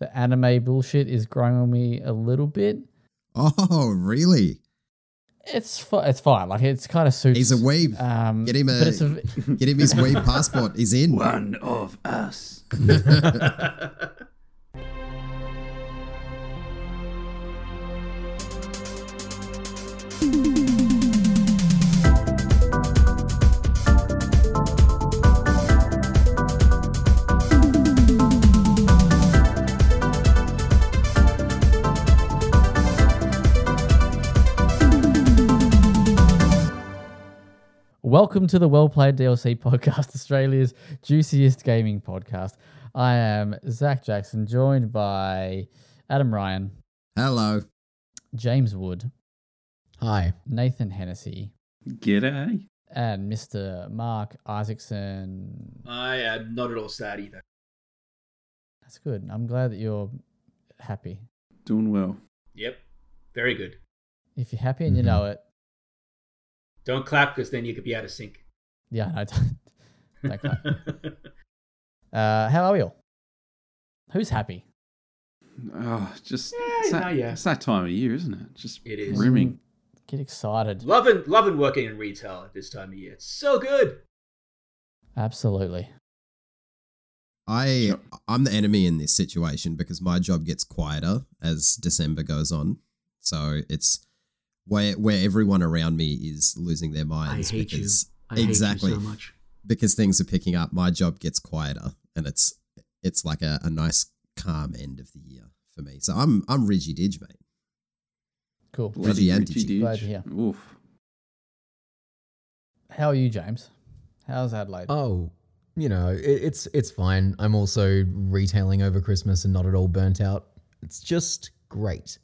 the anime bullshit is growing on me a little bit. Oh, really? It's fi- it's fine. Like it's kind of suits. He's a weeb. Um, Get him a- a, Get him his weed passport. He's in. One of us. Welcome to the Well Played DLC podcast, Australia's juiciest gaming podcast. I am Zach Jackson, joined by Adam Ryan, Hello. James Wood, Hi. Nathan Hennessy, G'day. and Mr. Mark Isaacson. I am not at all sad either. That's good. I'm glad that you're happy. Doing well. Yep, very good. If you're happy and you Mhm. know it, Don't clap because then you could be out of sync. yeah, no, don't, don't clap. Uh, how are we all? Who's happy? Oh, just Yeah, it's, no, that, yeah. it's that time of year, isn't it? Just It is. brimming. Mm, Get excited. loving, loving working in retail at this time of year. It's so good. Absolutely. I I'm the enemy in this situation because my job gets quieter as December goes on. So it's where where everyone around me is losing their minds I because exactly so much. because things are picking up. My job gets quieter, and it's it's like a, a nice calm end of the year for me. So I'm I'm Ridgy Didge, mate. Cool. Bloody Bloody and Richie Digi. Glad to Didge. hear. Oof. How are you, James? How's Adelaide? Oh, you know, it, it's it's fine. I'm also retailing over Christmas and not at all burnt out. It's just great.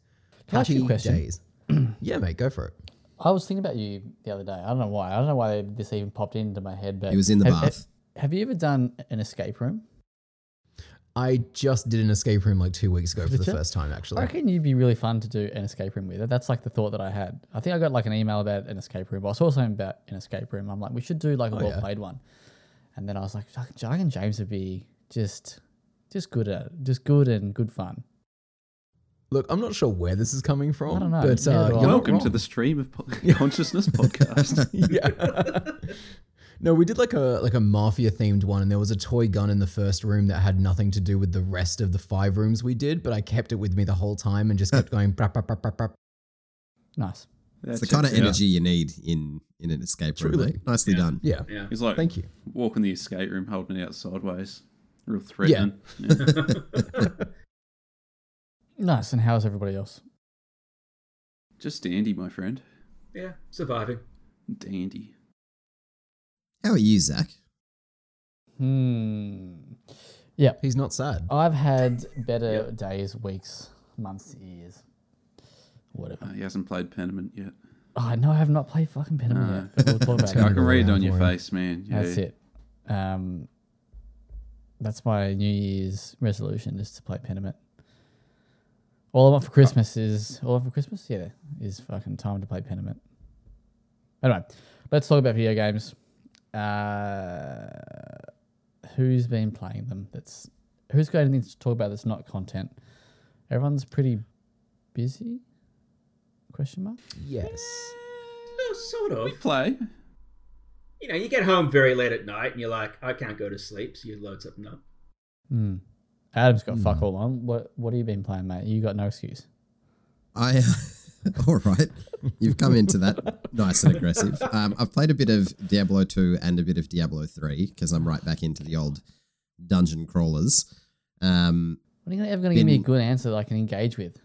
Can I ask you a question? days. yeah, mate, go for it. I was thinking about you the other day. I don't know why. I don't know why this even popped into my head, but He was in the have, bath. Have you ever done an escape room? I just did an escape room like two weeks ago for Did the ya? first time, actually. I actually. reckon you'd be really fun to do an escape room with. That's like the thought that I had. I think I got like an email about an escape room, but I saw something about an escape room. I'm like, we should do like a Oh, well played one. And then I was like, "Fuck, Jack and James would be just, just good at, it. just good and good fun. Look, I'm not sure where this is coming from. I don't know. But uh, you're Welcome to the Stream of po- Consciousness podcast. yeah. no, we did like a like a mafia themed one, and there was a toy gun in the first room that had nothing to do with the rest of the five rooms we did, but I kept it with me the whole time and just kept going. Brap, brap, brap, brap, brap. Nice. It's the kind of energy you need in in an escape room. Truly. mate. Nicely Yeah. done. Yeah. Yeah. He's like Thank you. walking the escape room, holding it out sideways. Real threatening. Yeah. Nice. And how's everybody else? Just dandy, my friend. yeah, surviving. Dandy. How are you, Zach? Hmm. Yeah. He's not sad. I've had better Yep. days, weeks, months, years, whatever. Uh, he hasn't played Pentiment yet. Oh, no, I have not played fucking Pentiment No. yet. We'll talk about It's it. gonna I can go read it on your for face, man. Yeah. That's it. Um, that's my New Year's resolution is to play Pentiment. All I want for Christmas is all I want for Christmas, yeah, is fucking time to play Pentiment. Anyway, let's talk about video games. Uh, who's been playing them? That's who's got anything to talk about that's not content. Everyone's pretty busy. Question mark. Yes. No, sort of. We of. play. You know, you get home very late at night and you're like, I can't go to sleep, so you load something up. Hmm. Adam's got fuck Hmm. all on. What What have you been playing, mate? You got no excuse. I all right. You've come into that nice and aggressive. Um, I've played a bit of Diablo two and a bit of Diablo three because I'm right back into the old dungeon crawlers. Um, When are you ever going to give me a good answer that I can engage with?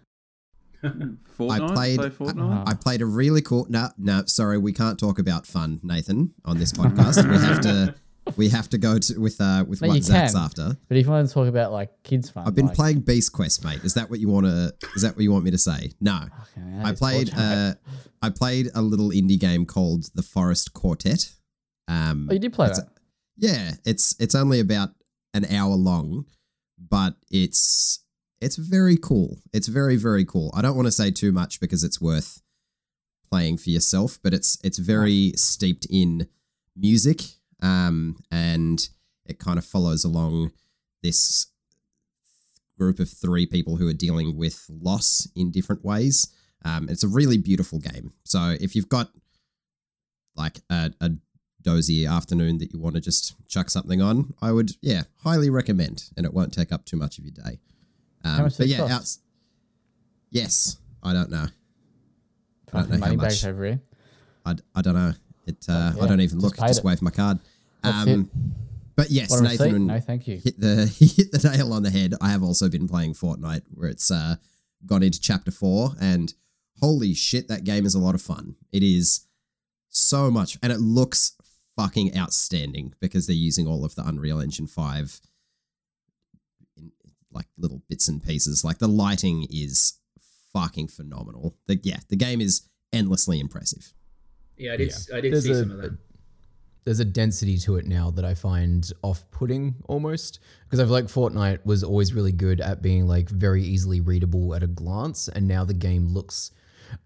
Fortnite. played- Play I- I played a really cool. No, no, sorry, we can't talk about fun, Nathan, on this podcast. we have to. We have to go to with uh with what you Zach's can. after. But if you want to talk about like kids fun, I've been like, playing Beast Quest, mate. Is that what you want to? Is that what you want me to say? No. Hell, I played torture, mate. uh, I played a little indie game called The Forest Quartet. Um, oh, you did play that. yeah, it's it's only about an hour long, but it's it's very cool. It's very very cool. I don't want to say too much because it's worth playing for yourself, but it's it's very steeped in music, um, and it kind of follows along this group of three people who are dealing with loss in different ways. Um, it's a really beautiful game. So if you've got like a, a dozy afternoon that you want to just chuck something on, I would, yeah, highly recommend, and it won't take up too much of your day. Um, much but yeah, outs- yes, I don't know. I don't know how much. over here. I, I don't know. It. Uh, Yeah, I don't even just look. Just it. wave my card. That's Um, but yes, Want Nathan No, thank you. hit the hit the nail on the head. I have also been playing Fortnite, where it's uh, gone into chapter four, and holy shit, that game is a lot of fun. It is so much, and it looks fucking outstanding because they're using all of the Unreal Engine five, in, like little bits and pieces. Like the lighting is fucking phenomenal. The, yeah, the game is endlessly impressive. Yeah, I did. Yeah. I did There's see a- some of that. There's a density to it now that I find off-putting almost because I feel like Fortnite was always really good at being like very easily readable at a glance, and now the game looks.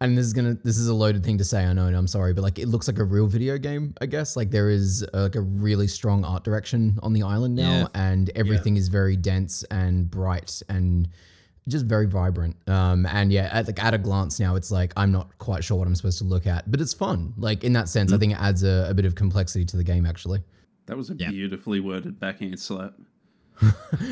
And this is gonna this is a loaded thing to say, I know, and I'm sorry, but like it looks like a real video game, I guess. Like there is uh, like a really strong art direction on the island now, Yeah. and everything is very dense and bright and just very vibrant. Um, and yeah, at like at a glance now, it's like I'm not quite sure what I'm supposed to look at, but it's fun. Like in that sense, I think it adds a, a bit of complexity to the game. Actually, That was a Yeah. beautifully worded backhand slap.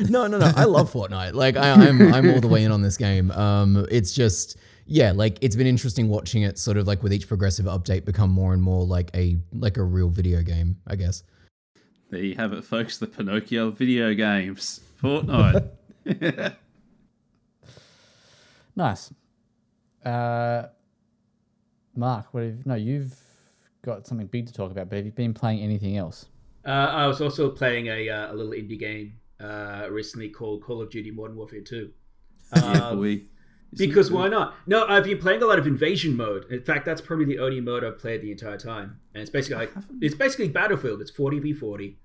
no, no, no. I love Fortnite. Like I, I'm, I'm all the way in on this game. Um, it's just yeah, like it's been interesting watching it sort of like with each progressive update become more and more like a like a real video game. I guess. There you have it, folks. The Pinocchio video games. Fortnite. Nice. Uh, Mark, what have no? You've got something big to talk about, but have you been playing anything else? Uh, I was also playing a, uh, a little indie game uh, recently called Call of Duty Modern Warfare 2. yeah, Um, boy. Isn't because why not? No, I've been playing a lot of invasion mode. In fact, that's probably the only mode I've played the entire time. And it's basically like it's basically Battlefield. It's forty v forty.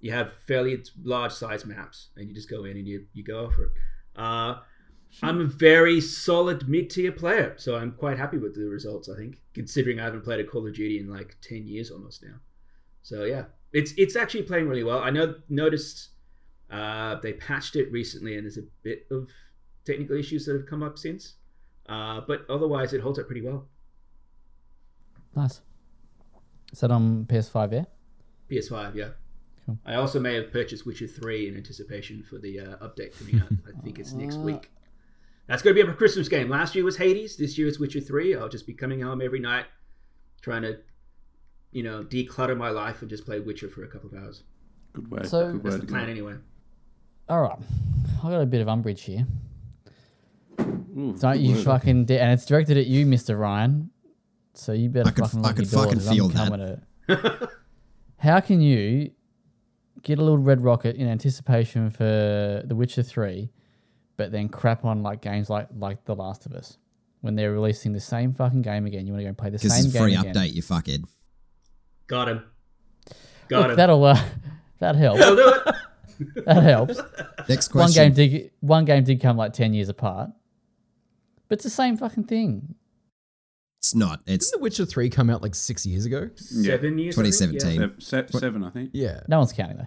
You have fairly large size maps, and you just go in and you you go for it. Uh, I'm a very solid mid tier player, so I'm quite happy with the results. I think, considering I haven't played a Call of Duty in like ten years almost now. So yeah, it's it's actually playing really well. I know noticed uh, they patched it recently, and there's a bit of technical issues that have come up since. Uh, but otherwise, it holds up pretty well. Nice. Is that on PS5? Yeah. PS5, yeah. Cool. I also may have purchased Witcher 3 in anticipation for the uh, update coming out. I think it's next week. That's going to be a Christmas game. Last year was Hades. This year it's Witcher 3. I'll just be coming home every night trying to, you know, declutter my life and just play Witcher for a couple of hours. Good way. So- good That's way the plan go. anyway. All right. I got a bit of umbrage here. Ooh, Don't you word. fucking da- and it's directed at you, Mister Ryan. So you better I could- fucking I could your fucking doors. I'm feel that. coming to- How can you get a little red rocket in anticipation for The Witcher Three, but then crap on like games like like The Last of Us when they're releasing the same fucking game again? You want to go and play the same it's a game free again? update, you fuckhead. Got him. Got Look, him. that'll uh, that helps. I'll do it. that helps. Next question. One game did one game did come like ten years apart, but it's the same fucking thing. It's not. It's Didn't The Witcher Three come out like six years ago? Seven years. 2017. Se- se- seven, I think. Yeah. No one's counting though.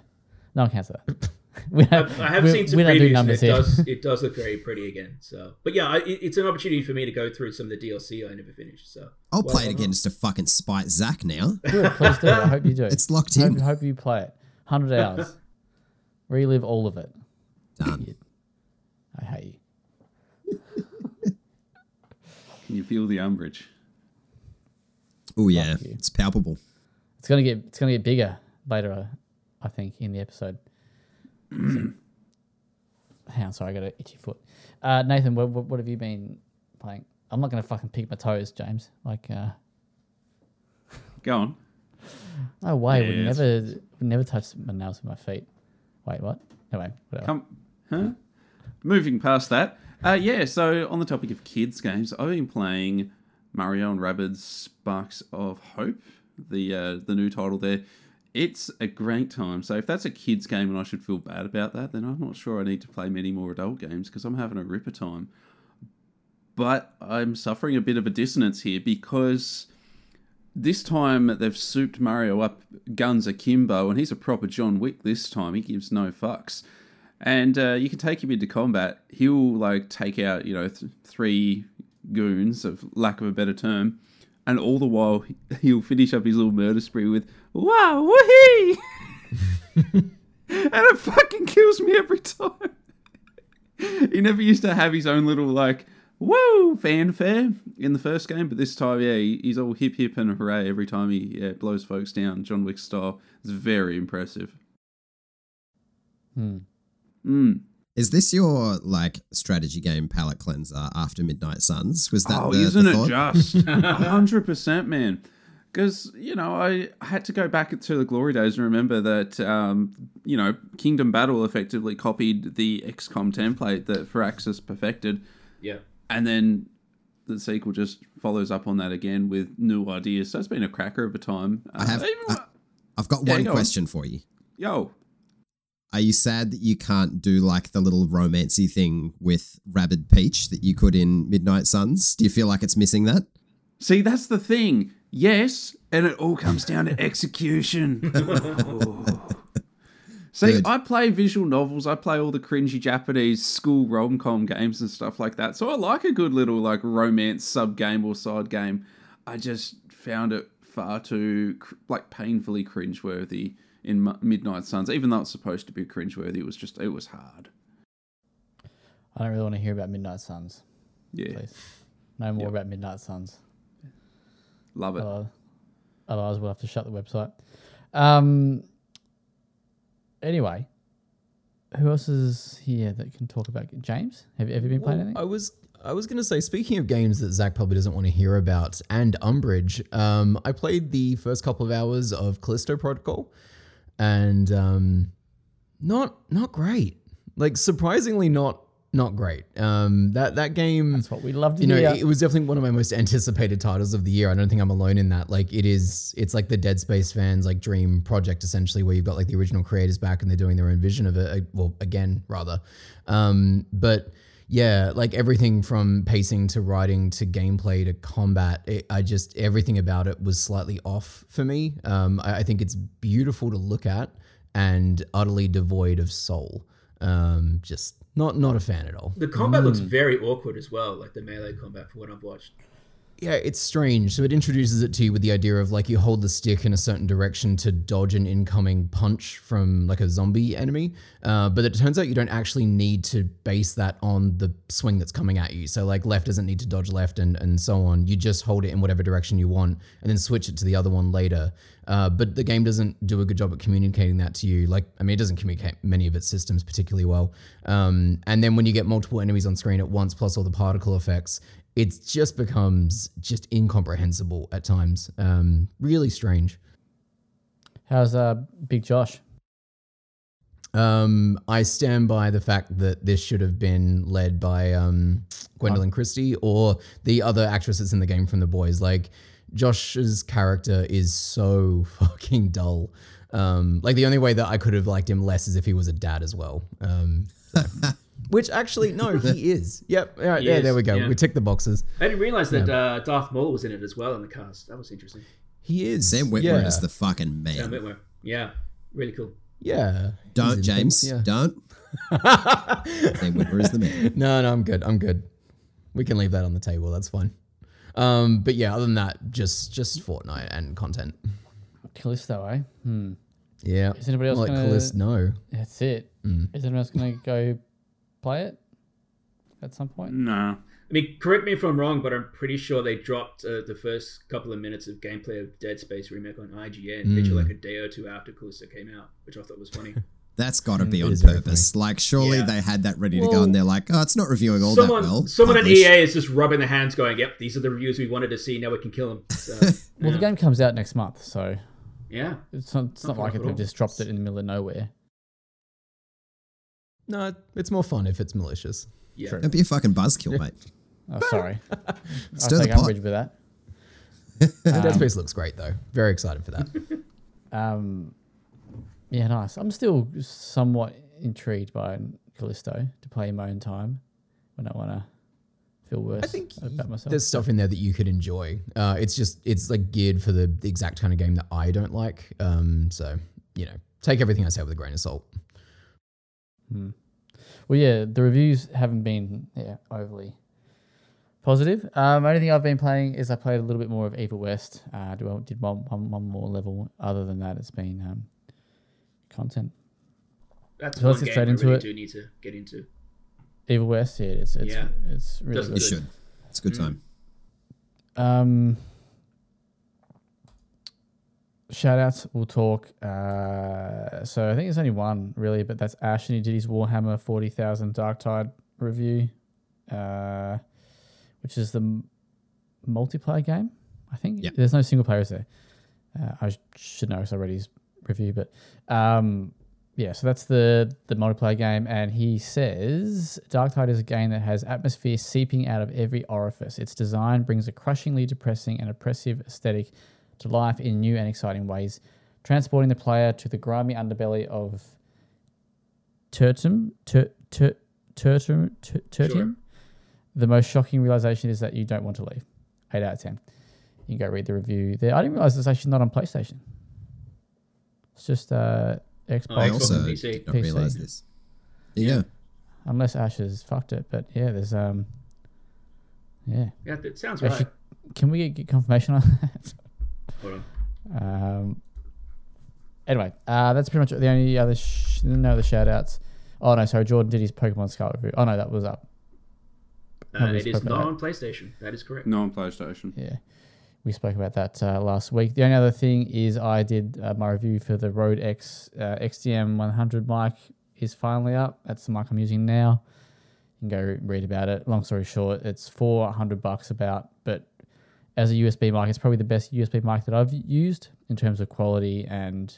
No one counts that. we I, I have we, seen some we previews. And numbers it here. does. It does look very pretty again. So, but yeah, I, it, it's an opportunity for me to go through some of the DLC I never finished. So I'll Well, play it again just to fucking spite Zach now. Good, please do. I hope you do. It's locked hope, in. hope you play it. Hundred hours. Relive all of it. Done. I hate you. Can you feel the umbrage? Oh yeah, it's palpable. It's gonna get it's gonna get bigger later. I think in the episode. So- hang on, sorry, I got an itchy foot. Uh, Nathan, what, what what have you been playing? I'm not gonna fucking pick my toes, James. Like, uh, Go on. no way. Would never would never touch my nails with my feet. Wait, what? Anyway, whatever. Come, huh? Moving past that, uh, yeah. So on the topic of kids games, I've been playing Mario and Rabbids Sparks of Hope, the uh, the new title there. It's a great time. So if that's a kids game and I should feel bad about that, then I'm not sure I need to play many more adult games because I'm having a ripper time. But I'm suffering a bit of a dissonance here because this time they've souped Mario up guns akimbo, and he's a proper John Wick this time. He gives no fucks. and uh, you can take him into combat. He'll like take out you know th- three goons, of lack of a better term, and all the while he- he'll finish up his little murder spree with "Wow, woohee!" and it fucking kills me every time. he never used to have his own little like woo fanfare in the first game, but this time, yeah, he's all hip hip and hooray every time he yeah, blows folks down, John Wick style. It's very impressive. Hmm. Mm. Is this your like strategy game palette cleanser after Midnight Suns? Was that oh, the, isn't the it just hundred percent, man? Because you know, I had to go back to the glory days and remember that um, you know, Kingdom Battle effectively copied the XCOM template that Firaxis perfected, Yeah. and then the sequel just follows up on that again with new ideas. So it's been a cracker of a time. I have- Uh, even- I- I've got Yeah, one go on. question for you. yo, Are you sad that you can't do like the little romancy thing with Rabbid Peach that you could in Midnight Suns? Do you feel like it's missing that? See, that's the thing. Yes, and it all comes down to execution. Oh. See, Good. I play visual novels. I play all the cringy Japanese school rom com games and stuff like that. So I like a good little like romance sub game or side game. I just found it far too like painfully cringeworthy in Midnight Suns. Even though it's supposed to be cringeworthy, it was just it was hard. I don't really want to hear about Midnight Suns, Yeah, please. No more Yep. about Midnight Suns. love it. Otherwise, otherwise we'll have to shut the website. Um. Anyway, who else is here that can talk about James? Have you ever been playing Well, anything? I was I was gonna say, speaking of games that Zach probably doesn't want to hear about, and Umbridge, um, I played the first couple of hours of Callisto Protocol, and um, not not great. Like surprisingly not not great. Um, that that game That's what we love to you know, hear. it was definitely one of my most anticipated titles of the year. I don't think I'm alone in that. Like, it is, it's like the Dead Space fans' like dream project, essentially, where you've got like the original creators back and they're doing their own vision of it. uh, Well, again, rather. Um, but yeah, like everything from pacing to writing to gameplay to combat, it, I just everything about it was slightly off for me. Um, I, I think it's beautiful to look at and utterly devoid of soul. Um, just not not a fan at all. The combat looks Hmm. very awkward as well, like the melee combat for what I've watched. Yeah, it's strange. So it introduces it to you with the idea of like you hold the stick in a certain direction to dodge an incoming punch from like a zombie enemy. Uh, but it turns out you don't actually need to base that on the swing that's coming at you. So like left doesn't need to dodge left and, and so on. You just hold it in whatever direction you want and then switch it to the other one later. Uh, but the game doesn't do a good job at communicating that to you. Like, I mean, it doesn't communicate many of its systems particularly well. Um, and then when you get multiple enemies on screen at once, plus all the particle effects, it just becomes just incomprehensible at times. Um, really strange. How's uh Big Josh? Um, I stand by the fact that this should have been led by um, Gwendoline Christie or the other actresses in the game from The Boys. Like Josh's character is so fucking dull. Um, like the only way that I could have liked him less is if he was a dad as well. Um, so- which actually, no, he is. Yep. All right, He there, is, there we go. yeah. We tick the boxes. I didn't realize that uh, Darth Maul was in it as well in the cast. That was interesting. He is. Sam Witwer yeah. is the fucking man. Sam Witwer. Yeah, really cool. Yeah. Don't, in James. things, yeah. Don't. Sam Witwer is the man. No, no, I'm good. I'm good. We can leave that on the table. That's fine. Um, but yeah, other than that, just just Fortnite and content. Callisto, eh? Hmm. Yeah. Is anybody else like gonna- Callisto? No. That's it. Mm. Is anyone else gonna go play it at some point? No. I mean, correct me if I'm wrong, but I'm pretty sure they dropped uh, the first couple of minutes of gameplay of Dead Space remake on IGN, Mm. literally like a day or two after Callisto came out, which I thought was funny. That's got to be on purpose. Like, surely Yeah. they had that ready to go, and they're like, "Oh, it's not reviewing all someone, that well." someone at EA is just rubbing their hands, going, "Yep, these are the reviews we wanted to see. Now we can kill them." So, Well, yeah. the game comes out next month, so yeah, it's not, it's Not not, like off they've just dropped it in the middle of nowhere. No, it's more fun if it's malicious. yeah. True. Don't be a fucking buzzkill, mate. Oh, sorry. I Stir the take pot. umbrage with that. Dead Um, Space looks great though. Very excited for that. Um, yeah, nice. I'm still somewhat intrigued by Callisto to play in my own time when I want to feel worse I think about myself. there's stuff in there that you could enjoy. Uh, it's just it's like geared for the, the exact kind of game that I don't like. Um, so you know, take everything I say with a grain of salt. Hmm. Well, yeah, the reviews haven't been yeah overly positive. Um, only thing I've been playing is I played a little bit more of Evil West. Uh, do- did one, one, one more level. Other than that, it's been um, content. That's So one let's get game straight I into really it. do need to get into. Evil West, yeah, it's it's Yeah. it's really Doesn't good. You should. It's a good Mm. time. Um, shout outs, we'll talk. Uh, so I think there's only one really, but that's Ash and he did his Warhammer 40,000 Dark Tide review, uh, which is the m- multiplayer game, I think. Yep. There's no single players there. Uh, I sh- should know, 'cause I read his review, but um, yeah, so that's the the multiplayer game, and he says Dark Tide is a game that has atmosphere seeping out of every orifice. Its design brings a crushingly depressing and oppressive aesthetic to life in new and exciting ways, transporting the player to the grimy underbelly of Tertum, Ter, ter, Tertum, ter, Tertium. Sure. The most shocking realization is that you don't want to leave. Eight out of ten. You can go read the review there. I didn't realize it's actually not on PlayStation. It's just uh, Xbox. Oh, I also and did PC. not PC. realize this. Yeah. unless Ash has fucked it. But yeah, there's um, yeah. Yeah, that sounds Actually, right. Can we get, get confirmation on that? Hold on. um, anyway, uh, that's pretty much the only other sh- no other shout outs. Oh no, sorry, Jordan did his Pokemon Scarlet review. Oh no, that was up. Uh, it is not that. on PlayStation. That is correct. No on PlayStation. Yeah, we spoke about that uh, last week. The only other thing is I did uh, my review for the Rode X uh, XDM 100 mic is finally up. That's the mic I'm using now. You can go read about it. Long story short, it's 400 bucks about, but as a USB mic, it's probably the best USB mic that I've used in terms of quality and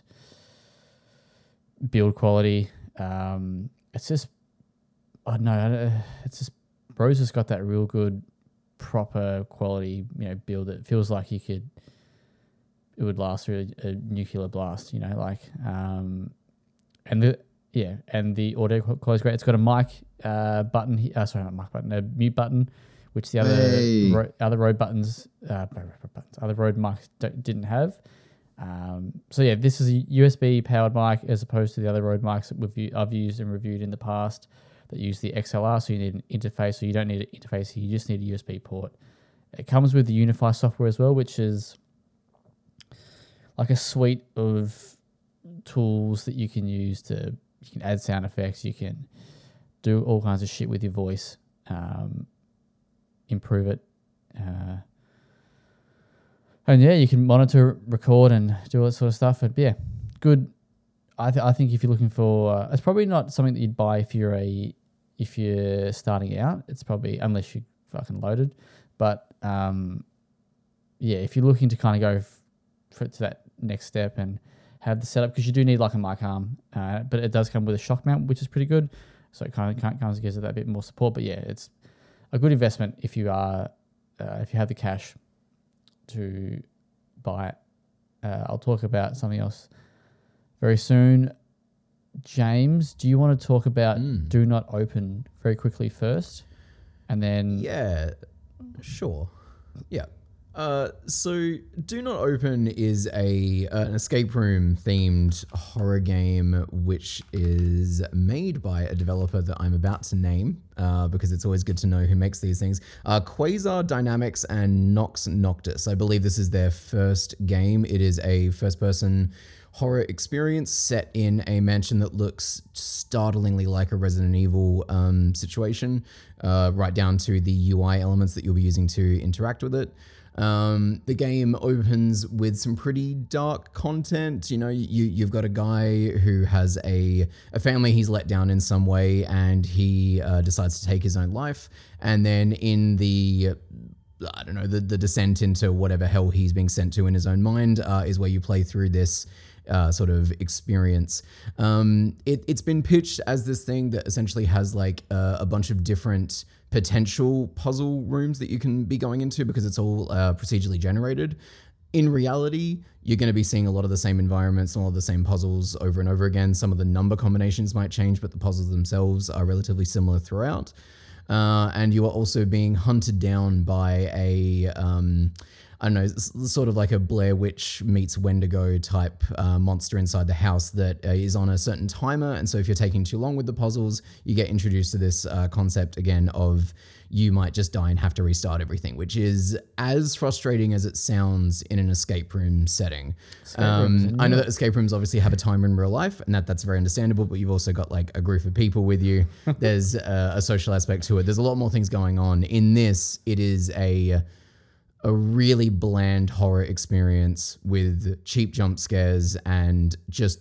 build quality. Um, it's just, I don't know, it's just Rode has got that real good proper quality, you know, build. It feels like you could, it would last through a, a nuclear blast, you know, like, um, and the yeah, and the audio quality is great. It's got a mic uh, button, uh, sorry, not mic button, a mute button, which the other Hey. ro- other Rode buttons, uh, buttons, other Rode mics don't, didn't have. Um, so yeah, this is a USB powered mic as opposed to the other Rode mics that we've, I've used and reviewed in the past that use the XLR. So you need an interface, so you don't need an interface. You just need a USB port. It comes with the Unify software as well, which is like a suite of tools that you can use to you can add sound effects, you can do all kinds of shit with your voice, um, improve it. Uh, and yeah, you can monitor, record, and do all that sort of stuff. But yeah, good. I, th- I think if you're looking for, uh, it's probably not something that you'd buy if you're a if you're starting out. It's probably unless you're fucking loaded. But um, yeah, if you're looking to kind of go f- for to that next step and have the setup, because you do need like a mic arm, uh, but it does come with a shock mount, which is pretty good. So it kind of kind of gives it that bit more support. But yeah, it's a good investment if you are uh, if you have the cash to buy it. Uh, I'll talk about something else very soon. James, do you want to talk about Mm. do not open very quickly first? And then Yeah, sure. Yeah. Uh, so, Do Not Open is a uh, an escape room themed horror game which is made by a developer that I'm about to name uh, because it's always good to know who makes these things. Uh, Quasar Dynamics and Nox Noctis. I believe this is their first game. It is a first person horror experience set in a mansion that looks startlingly like a Resident Evil um, situation, uh, right down to the UI elements that you'll be using to interact with it. Um, the game opens with some pretty dark content. You know, you you've got a guy who has a a family he's let down in some way, and he uh, decides to take his own life. And then in the I don't know, the, the descent into whatever hell he's being sent to in his own mind uh, is where you play through this uh, sort of experience. Um, it, it's been pitched as this thing that essentially has like uh, a bunch of different potential puzzle rooms that you can be going into because it's all uh, procedurally generated. In reality, you're going to be seeing a lot of the same environments and a lot of the same puzzles over and over again. Some of the number combinations might change, but the puzzles themselves are relatively similar throughout uh, and you are also being hunted down by a um, I don't know, sort of like a Blair Witch meets Wendigo type uh, monster inside the house that uh, is on a certain timer. And so if you're taking too long with the puzzles, you get introduced to this uh, concept again of you might just die and have to restart everything, which is as frustrating as it sounds in an escape room setting. rooms Um, in I know that escape rooms obviously have a timer in real life, and that that's very understandable. But you've also got like a group of people with you. There's uh, a social aspect to it. There's a lot more things going on. In this, it is a a really bland horror experience with cheap jump scares and just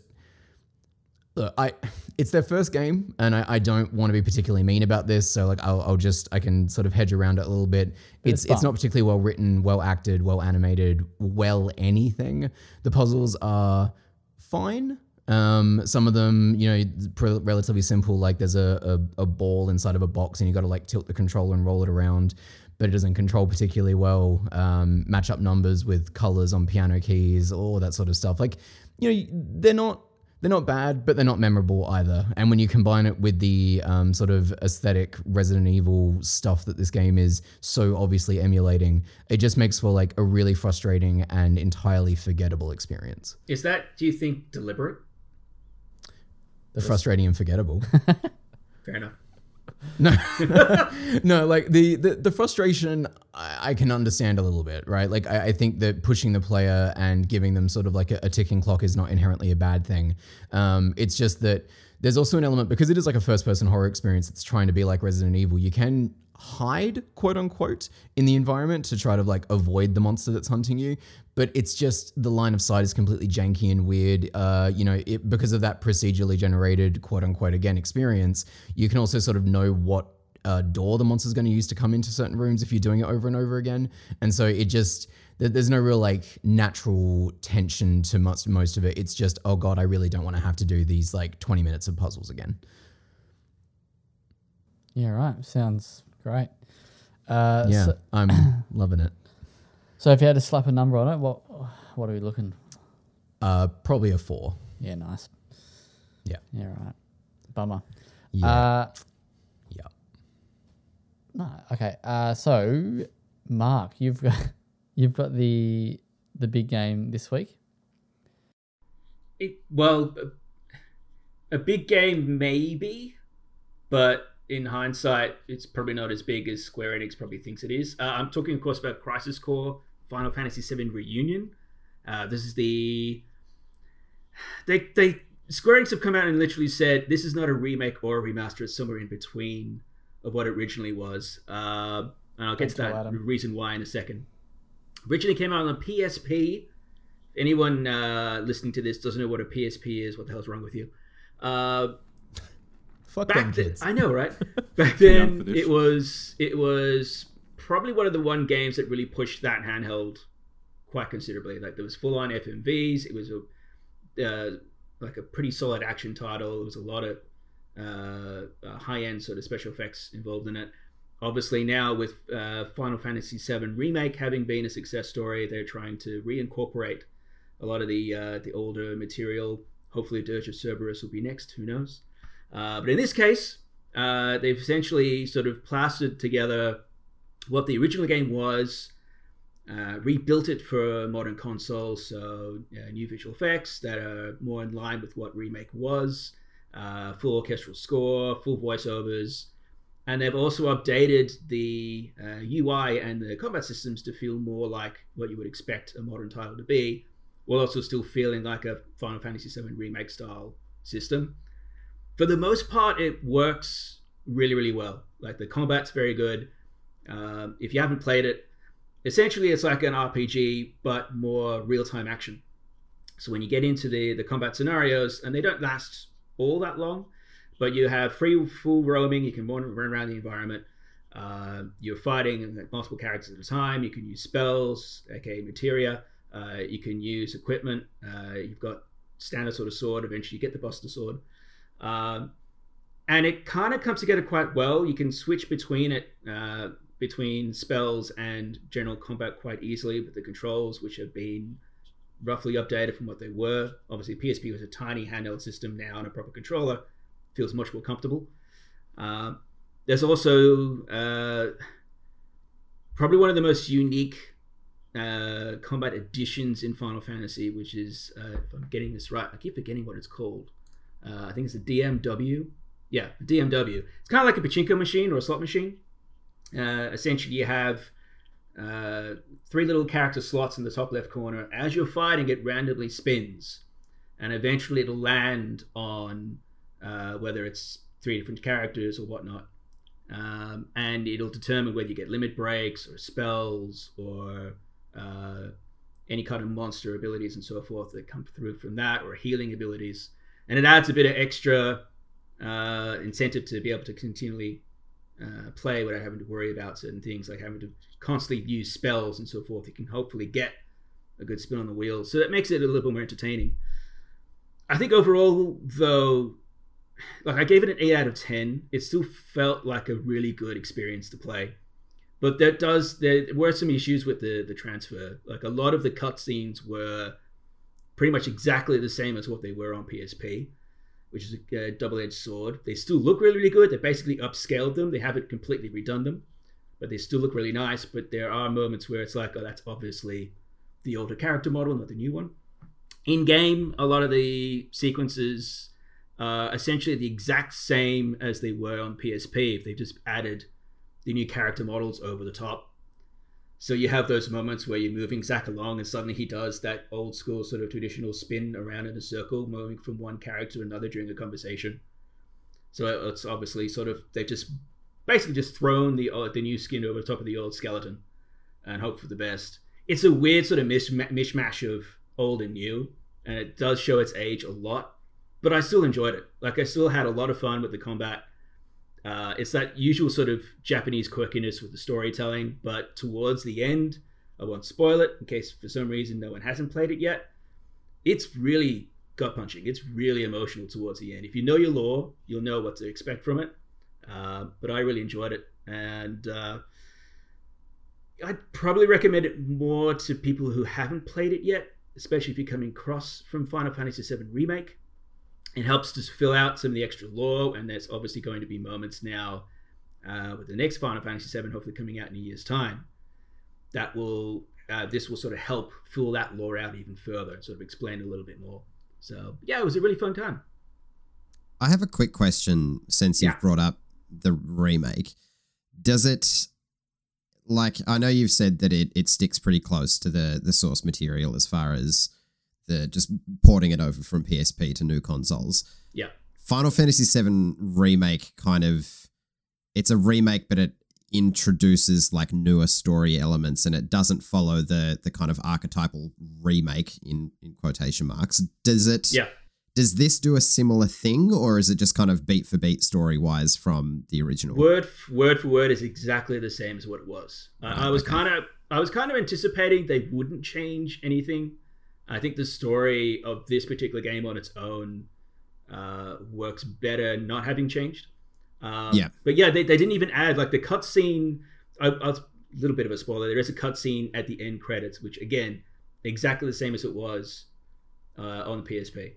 look, I it's their first game, and I, I don't want to be particularly mean about this. So like I'll, I'll just I can sort of hedge around it a little bit. It's it's it's not particularly well written, well acted, well animated, well anything. The puzzles are fine. Um, some of them, you know, pr- relatively simple. Like there's a, a, a ball inside of a box, and you got to like tilt the controller and roll it around, but it doesn't control particularly well. Um, match up numbers with colors on piano keys, all that sort of stuff. Like, you know, they're not they're not bad, but they're not memorable either. And when you combine it with the um, sort of aesthetic Resident Evil stuff that this game is so obviously emulating, it just makes for like a really frustrating and entirely forgettable experience. Is that, do you think, deliberate? The Frustrating and forgettable. Fair enough. No, no, like the, the the frustration I, I can understand a little bit, right? Like I, I think that pushing the player and giving them sort of like a, a ticking clock is not inherently a bad thing. Um, it's just that there's also an element because it is like a first person horror experience that's trying to be like Resident Evil. You can hide quote unquote in the environment to try to like avoid the monster that's hunting you. But it's just the line of sight is completely janky and weird. Uh you know it, because of that procedurally generated quote unquote again experience you can also sort of know what uh, door the monster's going to use to come into certain rooms if you're doing it over and over again. And so it just there- there's no real like natural tension to most most of it. It's just oh god i really don't want to have to do these like 20 minutes of puzzles again. Yeah, right. Sounds great. Uh, yeah So, i'm loving it so if you had to slap a number on it, what what are we looking? uh probably a four Yeah, nice. Yeah. Yeah, right. Bummer. yeah Uh, yeah no, okay. Uh, so Mark, you've got you've got the the big game this week. It, well, a, a big game maybe, but in hindsight, it's probably not as big as Square Enix probably thinks it is. Uh, I'm talking, of course, about Crisis Core Final Fantasy VII Reunion. Uh, this is the they they Square Enix have come out and literally said this is not a remake or a remaster; it's somewhere in between of what it originally was. Uh, and I'll get to that Adam. reason why in a second. Originally came out on the PSP. Anyone uh, listening to this doesn't know what a PSP is. What the hell's wrong with you? Fuck them back then, kids I know, right? Back then, it was it was probably one of the one games that really pushed that handheld quite considerably. Like there was full on FMVs. It was a uh, like a pretty solid action title. There was a lot of uh, uh, high end sort of special effects involved in it. Obviously, now with uh, Final Fantasy VII remake having been a success story, they're trying to reincorporate a lot of the uh, the older material. Hopefully, Dirge of Cerberus will be next. Who knows? Uh, but in this case, uh, they've essentially sort of plastered together what the original game was, uh, rebuilt it for modern consoles, so uh, new visual effects that are more in line with what remake was, uh, full orchestral score, full voiceovers, and they've also updated the uh, UI and the combat systems to feel more like what you would expect a modern title to be, while also still feeling like a Final Fantasy VII remake style system. For the most part, it works really, really well. Like the combat's very good. Um, if you haven't played it, essentially it's like an RPG but more real-time action. So when you get into the the combat scenarios, and they don't last all that long, but you have free full roaming. You can run, run around the environment. Uh, you're fighting multiple characters at a time. You can use spells, aka materia. Uh, you can use equipment. Uh, you've got standard sort of sword. Eventually, you get the Buster sword. Um, and it kind of comes together quite well. You can switch between it, uh, between spells and general combat quite easily with the controls, which have been roughly updated from what they were. Obviously, PSP was a tiny handheld system now, and a proper controller feels much more comfortable. Um, there's also uh, probably one of the most unique uh, combat additions in Final Fantasy, which is uh, if I'm getting this right, I keep forgetting what it's called. Uh, I think it's a DMW. Yeah, DMW. It's kind of like a pachinko machine or a slot machine. Uh, essentially, you have uh, three little character slots in the top left corner. As you're fighting, it randomly spins, and eventually it'll land on uh, whether it's three different characters or whatnot. Um, and it'll determine whether you get limit breaks or spells or uh, any kind of monster abilities and so forth that come through from that or healing abilities. And it adds a bit of extra uh, incentive to be able to continually uh, play without having to worry about certain things like having to constantly use spells and so forth. You can hopefully get a good spin on the wheel. So that makes it a little bit more entertaining. I think overall, though, like I gave it an 8 out of 10. It still felt like a really good experience to play. But that does there were some issues with the the transfer. Like a lot of the cutscenes were pretty much exactly the same as what they were on PSP, which is a, a double-edged sword. They still look really, really good. They basically upscaled them. They haven't completely redone them, but they still look really nice. But there are moments where it's like, oh, that's obviously the older character model, not the new one. In game, a lot of the sequences are essentially the exact same as they were on PSP. If they just added the new character models over the top. So you have those moments where you're moving Zack along and suddenly he does that old school sort of traditional spin around in a circle, moving from one character to another during a conversation. So it's obviously sort of they just basically just thrown the uh, the new skin over the top of the old skeleton and hope for the best. It's a weird sort of mishmash of old and new, and it does show its age a lot. But I still enjoyed it. Like I still had a lot of fun with the combat. Uh, it's that usual sort of Japanese quirkiness with the storytelling, but towards the end, I won't spoil it in case for some reason no one hasn't played it yet. It's really gut punching. It's really emotional towards the end. If you know your lore, you'll know what to expect from it. Uh, but I really enjoyed it, and uh, I'd probably recommend it more to people who haven't played it yet, especially if you're coming across from Final Fantasy VII Remake it helps to fill out some of the extra lore, and there's obviously going to be moments now uh, with the next Final Fantasy VII, hopefully coming out in a year's time, that will uh, this will sort of help fill that lore out even further and sort of explain a little bit more. So yeah, it was a really fun time. I have a quick question since you've Yeah. brought up the remake. Does it like I know you've said that it, it sticks pretty close to the the source material as far as the just porting it over from PSP to new consoles. Yeah. Final Fantasy VII remake kind of it's a remake, but it introduces like newer story elements and it doesn't follow the the kind of archetypal remake in in quotation marks. Does it Yeah. does this do a similar thing or is it just kind of beat for beat story wise from the original? Word word for word is exactly the same as what it was. I I was ah, Okay. kind of I was kind of anticipating they wouldn't change anything. I think the story of this particular game on its own uh, works better not having changed. Um, Yeah. but yeah, they, they didn't even add like the cutscene. A a little bit of a spoiler. There is a cutscene at the end credits, which again, exactly the same as it was uh, on the PSP.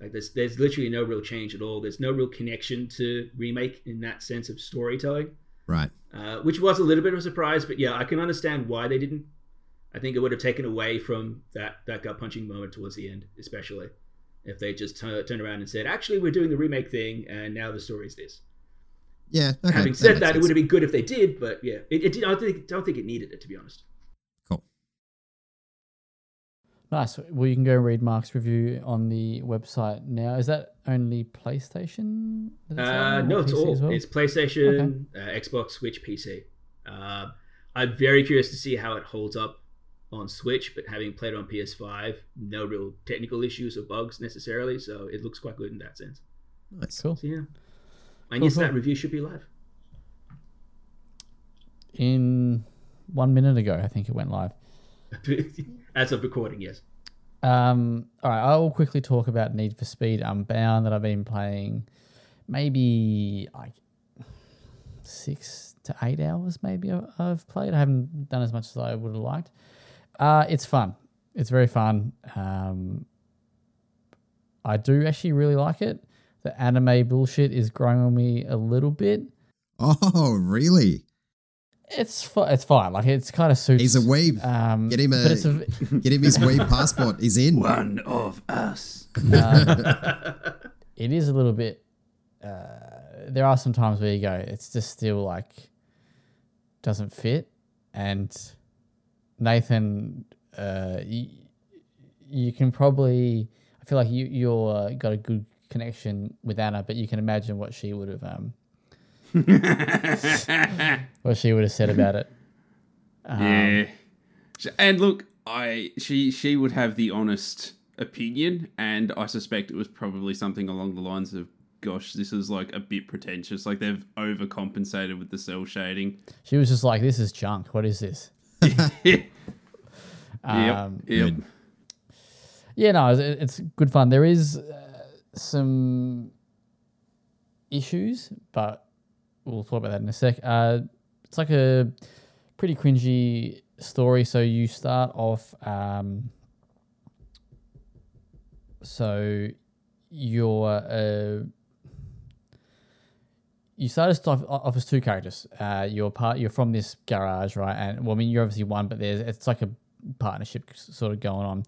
Like there's there's literally no real change at all. There's no real connection to remake in that sense of storytelling, Right. uh, which was a little bit of a surprise. But yeah, I can understand why they didn't. I think it would have taken away from that that gut punching moment towards the end, especially if they just tu- turned around and said, "Actually, we're doing the remake thing, and now the story is this." Yeah. Okay. Having said makes that, it would have been good if they did, but yeah, it, it did. I don't think don't think it needed it to be honest. cool. Nice. Well, you can go read Mark's review on the website now. Is that only PlayStation? Does it say Uh, no, it's PC all. well? It's PlayStation, uh, Xbox, Switch, PC. Uh, I'm very curious to see how it holds up on Switch, but having played on PS5, no real technical issues or bugs necessarily, so it looks quite good in that sense. Nice. cool. So yeah, and Cool, yes, cool. that review should be live. In one minute ago, I think it went live. As of recording, yes. Um, all right, I will quickly talk about Need for Speed Unbound that I've been playing maybe like six to eight hours, maybe I- I've played. I haven't done as much as I would have liked. Uh, it's fun. It's very fun. Um, I do actually really like it. The anime bullshit is growing on me a little bit. Oh, really? It's fi- it's fine. Like it's kind of suits. He's a weeb. Um, Get him a- a, Get him his weeb passport. He's in. One of us. it is a little bit. Uh, there are some times where you go, it's just still like doesn't fit, and Nathan, uh, you, you can probably. I feel like you you're uh, got a good connection with Anna, but you can imagine what she would have um what she would have said about it. yeah. And look, I she she would have the honest opinion, and I suspect it was probably something along the lines of, "Gosh, this is like a bit pretentious. Like they've overcompensated with the cel shading." She was just like, "This is junk. What is this?" yep. Um, yep. Yeah, no, it's, it's good fun. There is uh, some issues, but we'll talk about that in a sec. Uh, it's like a pretty cringy story. So you start off, um, so you're uh, you started off, off as two characters. Uh, you're part. You're from this garage, right? And well, I mean, you're obviously one, but there's it's like a partnership sort of going on.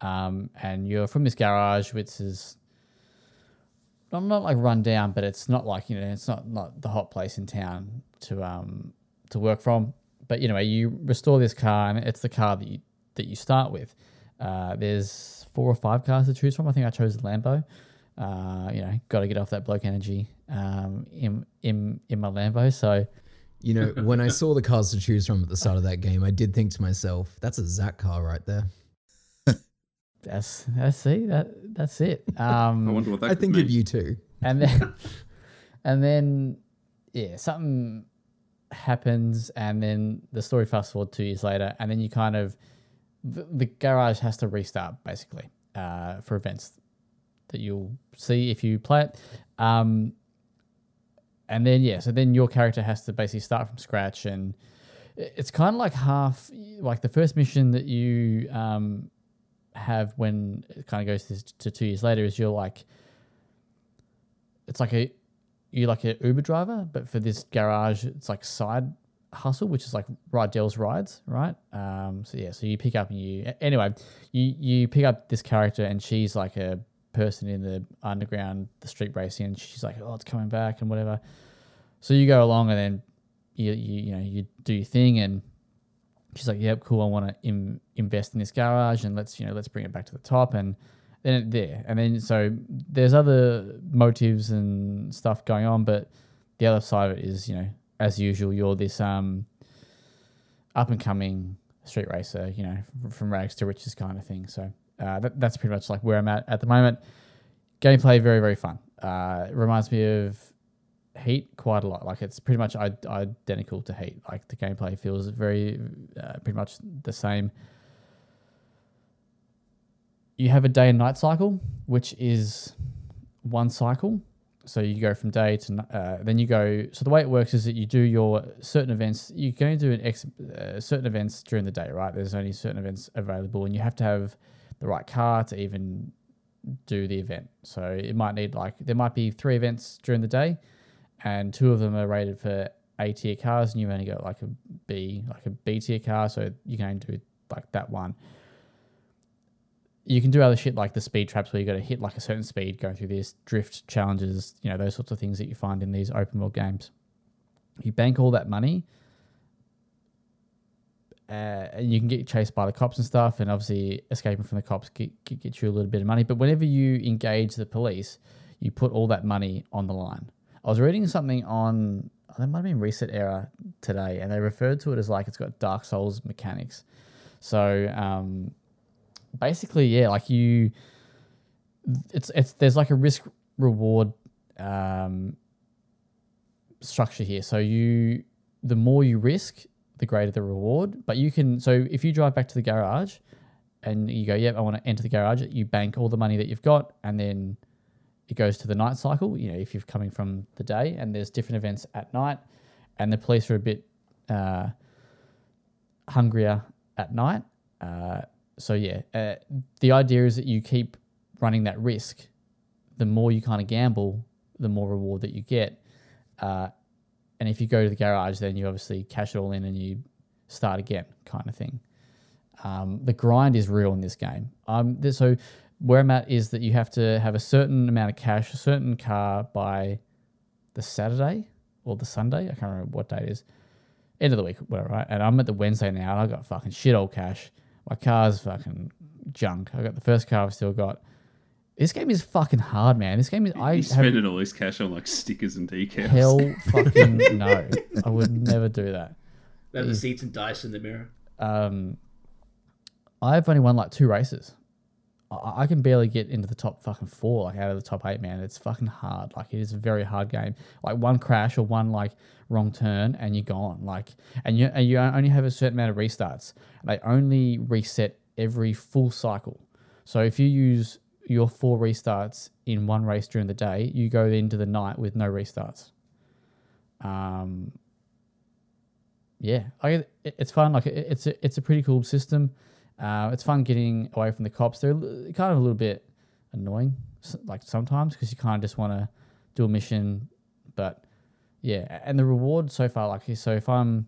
Um, and you're from this garage, which is not, not like run down, but it's not like you know, it's not not the hot place in town to um to work from. But you know, you restore this car, and it's the car that you that you start with. Uh, there's four or five cars to choose from. I think I chose Lambo. Uh, you know, got to get off that bloke energy um, in in in my Lambo. So You know, when I saw the cars to choose from at the start of that game, I did think to myself, "That's a Zack car right there." that's that's see that that's it. I Um, wonder what that. I could think mean. of you too. and then and then yeah something happens and then the story fast forward two years later and then you kind of the, the garage has to restart basically uh, for events that you'll see if you play it um, and then yeah so then your character has to basically start from scratch and it's kind of like half like the first mission that you um, have when it kind of goes to, to two years later is you're like it's like a you like a Uber driver, but for this garage, it's like side hustle, which is like Rydell's Rides, right? Um, so yeah, so you pick up and you anyway, you you pick up this character and she's like a person in the underground, the street racing, and she's like, oh, it's coming back and whatever. So you go along and then you you you know you do your thing and she's like, yep, cool, I want to Im- invest in this garage and let's you know let's bring it back to the top and then there and then so there's other motives and stuff going on but the other side of it is you know as usual you're this um up and coming street racer you know from rags to riches kind of thing so uh, that, that's pretty much like where i'm at at the moment gameplay very very fun uh it reminds me of heat quite a lot like it's pretty much I- identical to heat like the gameplay feels very uh, pretty much the same you have a day and night cycle, which is one cycle. So you go from day to uh, then you go. So the way it works is that you do your certain events. You can only do an ex, uh, certain events during the day, right? There's only certain events available, and you have to have the right car to even do the event. So it might need like there might be three events during the day, and two of them are rated for A tier cars, and you've only got like a B, like a B tier car, so you can only do like that one you can do other shit like the speed traps where you got to hit like a certain speed going through this drift challenges you know those sorts of things that you find in these open world games you bank all that money uh, and you can get chased by the cops and stuff and obviously escaping from the cops get, get, you a little bit of money. But whenever you engage the police you put all that money on the line. I was reading something on there might have been ResetEra today and they referred to it as like it's got dark souls mechanics. So um, basically yeah like you it's it's there's like a risk reward um structure here. So you the more you risk the greater the reward but you can so if you drive back to the garage and you go yep i want to enter the garage you bank all the money that you've got and then it goes to the night cycle you know if you're coming from the day and there's different events at night and the police are a bit uh hungrier at night uh so yeah, uh, the idea is that you keep running that risk. The more you kind of gamble, the more reward that you get. And if you go to the garage, then you obviously cash it all in and you start again, kind of thing. Um, the grind is real in this game. Um, so where I'm at is that you have to have a certain amount of cash, a certain car by the Saturday or the Sunday. I can't remember what day it is. End of the week, whatever. Right? And I'm at the Wednesday now. And I've got fucking shit old cash. My car's fucking junk. I got the first car I've still got. This game is fucking hard, man. This game is. I He's have spending all his cash on like stickers and decals. hell fucking no. I would never do that. They have the seats and dice in the mirror. um, I've only won like two races. I, I can barely get into the top fucking four, like out of the top eight, man. It's fucking hard. Like it is a very hard game. Like one crash or one like wrong turn and you're gone. Like and you and you only have a certain amount of restarts. They only reset every full cycle. So if you use your four restarts in one race during the day, you go into the night with no restarts. Um, yeah, I, it- it's fun. Like it- it's a, it's a pretty cool system. Uh, it's fun getting away from the cops. They're kind of a little bit annoying, like sometimes, because you kind of just want to do a mission. But yeah, and the reward so far, like so, if I'm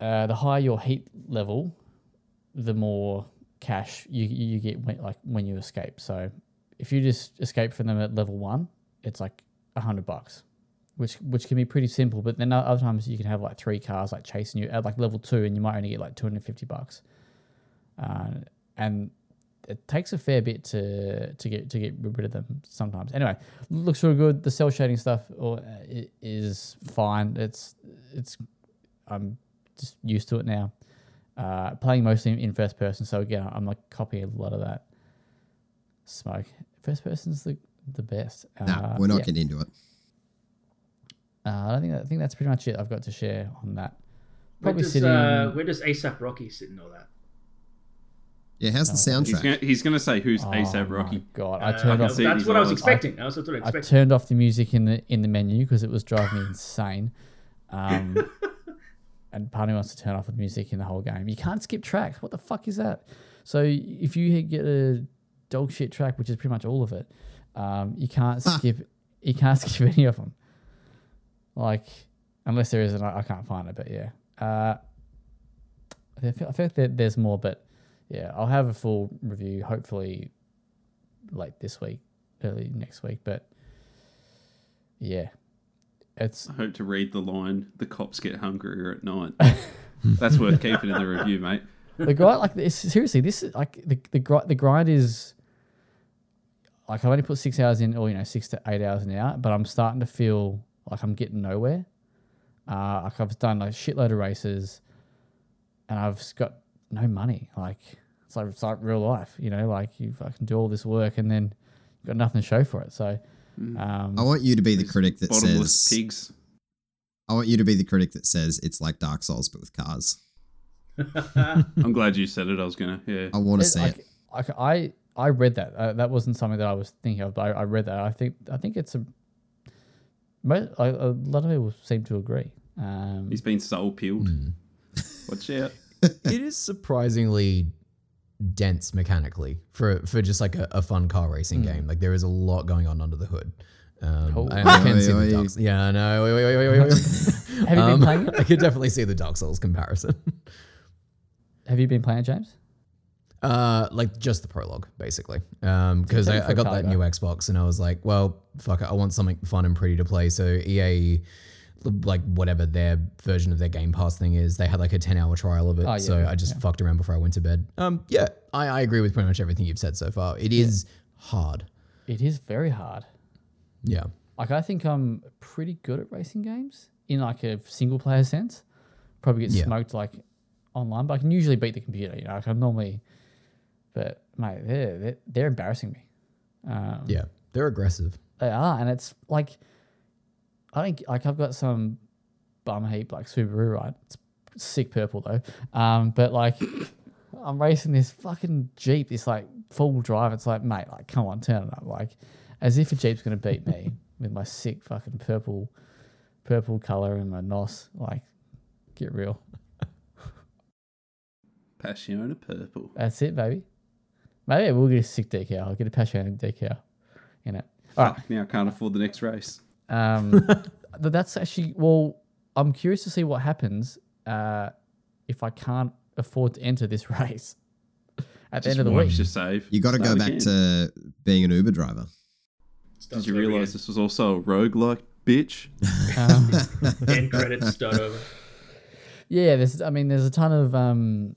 uh, the higher your heat level, the more cash you you get when, like when you escape. So if you just escape from them at level one, it's like a hundred bucks which which can be pretty simple. But then other times you can have like three cars like chasing you at like level two, and you might only get like two hundred fifty bucks. Uh, and it takes a fair bit to to get to get rid of them sometimes. Anyway, looks really good. The cel shading stuff or uh, is fine. It's it's I'm just used to it now. Uh, playing mostly in first person, so again, I'm like copying a lot of that smoke. First person's the the best. No, Uh, we're not yeah. getting into it. Uh, I think I think that's pretty much it. I've got to share on that. Where Probably does, sitting. uh, where does ASAP Rocky sit in all that? Yeah, how's the He's soundtrack? gonna, he's gonna say who's Oh ASAP my Rocky. God, I Uh, turned off. see it in that's what I was eyes. expecting. That's what I I turned off the music in the in the menu because it was driving me insane. Um, and part of me wants to turn off the music in the whole game. You can't skip tracks. What the fuck is that? So if you get a dog shit track, which is pretty much all of it, um, you can't Ah. skip. You can't skip any of them. Like unless there is, and I, I can't find it. But yeah, uh, I feel, I feel like there, there's more. But yeah, I'll have a full review hopefully late this week, early next week. But yeah, it's I hope to read the line, the cops get hungrier at night. That's worth keeping in the review, mate. the grind. Like this, seriously, this is like the the grind. The grind is like I've only put six hours in, or you know, six to eight hours an hour, But I'm starting to feel like I'm getting nowhere. Uh, like I've done a shitload of races, and I've got no money. Like it's like it's like real life, you know. Like you fucking do all this work, and then you've got nothing to show for it. So. Um, I want you to be the critic that Bottomless says. pigs. I want you to be the critic that says it's like Dark Souls but with cars. I'm glad you said it. I was gonna, yeah. I want to It- see it. like, I I read that. Uh, that wasn't something that I was thinking of, but I, I read that. I think I think it's a. mo- A, a lot of people seem to agree. Um, He's been soul peeled. Hmm. Watch out. it is surprisingly dense mechanically for for just like a, a fun car racing game. Like there is a lot going on under the hood. Um, Oh. I, I can Oi, see oi. the Dark. Yeah, I know. Wait, wait, wait, wait, wait, wait. Have you been Um, playing it? I could definitely see the Dark Souls comparison. have you been playing it, James? Uh, like just the prologue, basically. Um, because Take it I, for I a got that new Xbox and I was like, well, fuck it, I want something fun and pretty to play. So EA, like whatever their version of their Game Pass thing is, they had like a ten hour trial of it. Oh, yeah, so yeah, I just fucked around before I went to bed. Um, yeah, I, I agree with pretty much everything you've said so far. It is hard. It is very hard. Yeah. Like I think I'm pretty good at racing games in like a single player sense. Probably get Yeah. smoked like online, but I can usually beat the computer. You know, like I'm normally. But mate, they're they're, they're embarrassing me. Um, Yeah. They're aggressive. They are, and it's like I think like I've got some bum heap like Subaru, right? It's sick purple though. Um, but like I'm racing this fucking Jeep, this like full drive. It's like, mate, like come on, turn it up. Like as if a Jeep's gonna beat me with my sick fucking purple purple colour and my NOS. Like, get real. Passiona purple. That's it, baby. Maybe I will get a sick decal. I'll get a passion decal in it. All right. Fuck, now I can't afford the next race. Um, that's actually well. I'm curious to see what happens uh, if I can't afford to enter this race at the Just end of the wipes week. your save. You got to go back again. to being an Uber driver. Did you realize this was also a roguelike, bitch? Um, End credits start over. yeah, there's. I mean, there's a ton of. Um,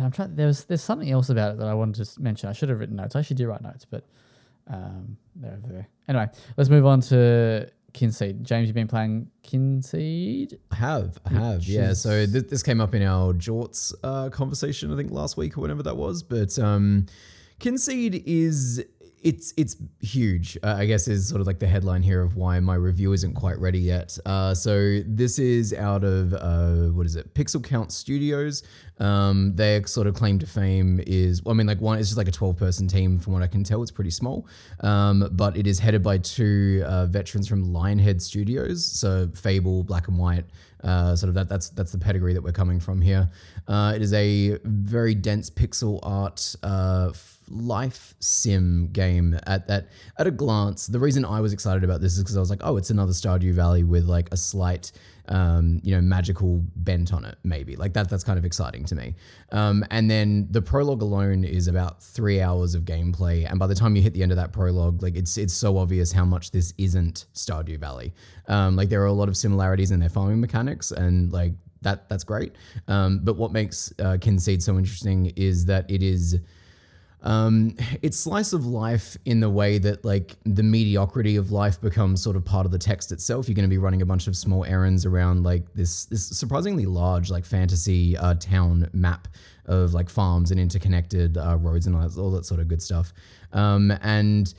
I'm trying. There's there's something else about it that I wanted to mention. I should have written notes. I actually did write notes, but um, they're over there. Anyway, let's move on to Kynseed. James, you've been playing Kynseed. I have, I have, yeah. is- So th- this came up in our Jorts uh, conversation, I think last week or whenever that was. But um, Kynseed is it's it's huge. Uh, I guess is sort of like the headline here of why my review isn't quite ready yet. Uh, so this is out of uh, what is it? PixelCount Studios. Um, their sort of claim to fame is, well, I mean, like one, it's just like a 12 person team from what I can tell. It's pretty small. Um, but it is headed by two uh, veterans from Lionhead Studios. So Fable, Black and White, uh, sort of that. That's that's the pedigree that we're coming from here. Uh, it is a very dense pixel art life sim game. At that, at a glance, the reason I was excited about this is because I was like, oh, it's another Stardew Valley with like a slight, um, you know, magical bent on it. Maybe like that. That's kind of exciting to me. Um, and then the prologue alone is about three hours of gameplay, and by the time you hit the end of that prologue, like it's it's so obvious how much this isn't Stardew Valley. Um, like there are a lot of similarities in their farming mechanics, and like that that's great. Um, but what makes uh, Kynseed so interesting is that it is um, it's slice of life in the way that like the mediocrity of life becomes sort of part of the text itself. You're going to be running a bunch of small errands around like this this surprisingly large like fantasy uh, town map of like farms and interconnected uh, roads and all that, all that sort of good stuff. Um, and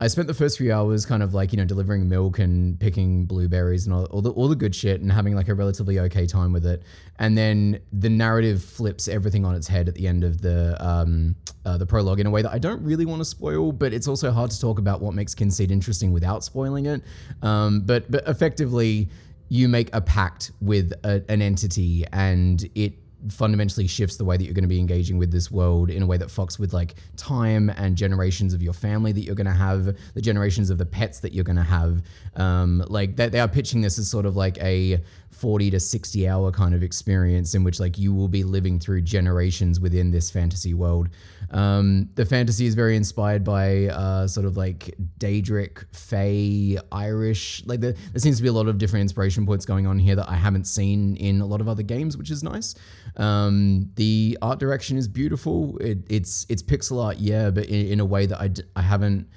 I spent the first few hours kind of like you know delivering milk and picking blueberries and all, all the all the good shit and having like a relatively okay time with it. And then the narrative flips everything on its head at the end of the um, uh, the prologue in a way that I don't really want to spoil, but it's also hard to talk about what makes Kynseed interesting without spoiling it. Um, but but effectively, you make a pact with a, an entity and it fundamentally shifts the way that you're going to be engaging with this world in a way that fucks with like time and generations of your family that you're going to have, the generations of the pets that you're going to have. Um, like they, they are pitching this as sort of like a 40 to 60 hour kind of experience in which like you will be living through generations within this fantasy world. Um, the fantasy is very inspired by uh, sort of like Daedric, Fey, Irish. Like the, there seems to be a lot of different inspiration points going on here that I haven't seen in a lot of other games, which is nice. Um, the art direction is beautiful. It, it's it's pixel art, yeah, but in, in a way that I, d- I haven't.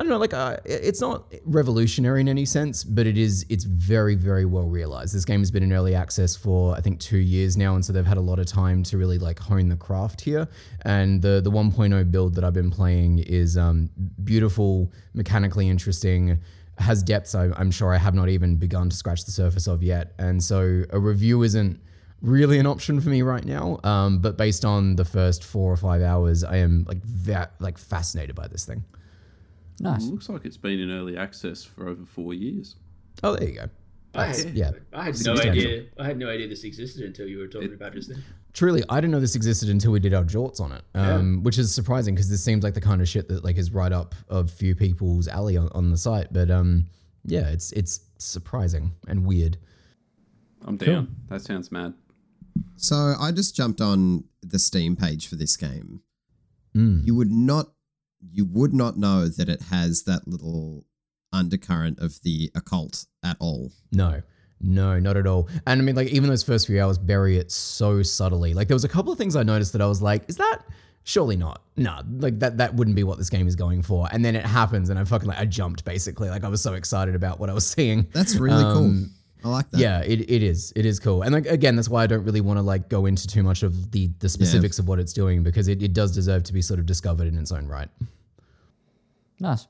I don't know, like uh, it's not revolutionary in any sense, but it is. It's very, very well realized. This game has been in early access for I think two years now, and so they've had a lot of time to really like hone the craft here. And the the 1.0 build that I've been playing is um, beautiful, mechanically interesting, has depths I, I'm sure I have not even begun to scratch the surface of yet. And so a review isn't really an option for me right now. Um, but based on the first four or five hours, I am like that like fascinated by this thing. Nice. Looks like it's been in early access for over four years. Oh, there you go. I That's- had, yeah. I had no idea. I had no idea this existed until you were talking about just then. Truly, I didn't know this existed until we did our jorts on it, um, which is surprising because this seems like the kind of shit that like is right up a few people's alley on, on the site. But um, yeah, it's it's surprising and weird. I'm down. That sounds mad. So I just jumped on the Steam page for this game. Mm. You would not you would not know that it has that little undercurrent of the occult at all. No, no, not at all. And I mean, like, even those first few hours bury it so subtly. Like, there was a couple of things I noticed that I was like, is that surely not? No, like that that wouldn't be what this game is going for. And then it happens, and I fucking like I jumped basically. Like I was so excited about what I was seeing. That's really Um, cool. I like that. Yeah, it, it is. It is cool. And like again, that's why I don't really want to like go into too much of the the specifics of what it's doing because it, it does deserve to be sort of discovered in its own right. Nice.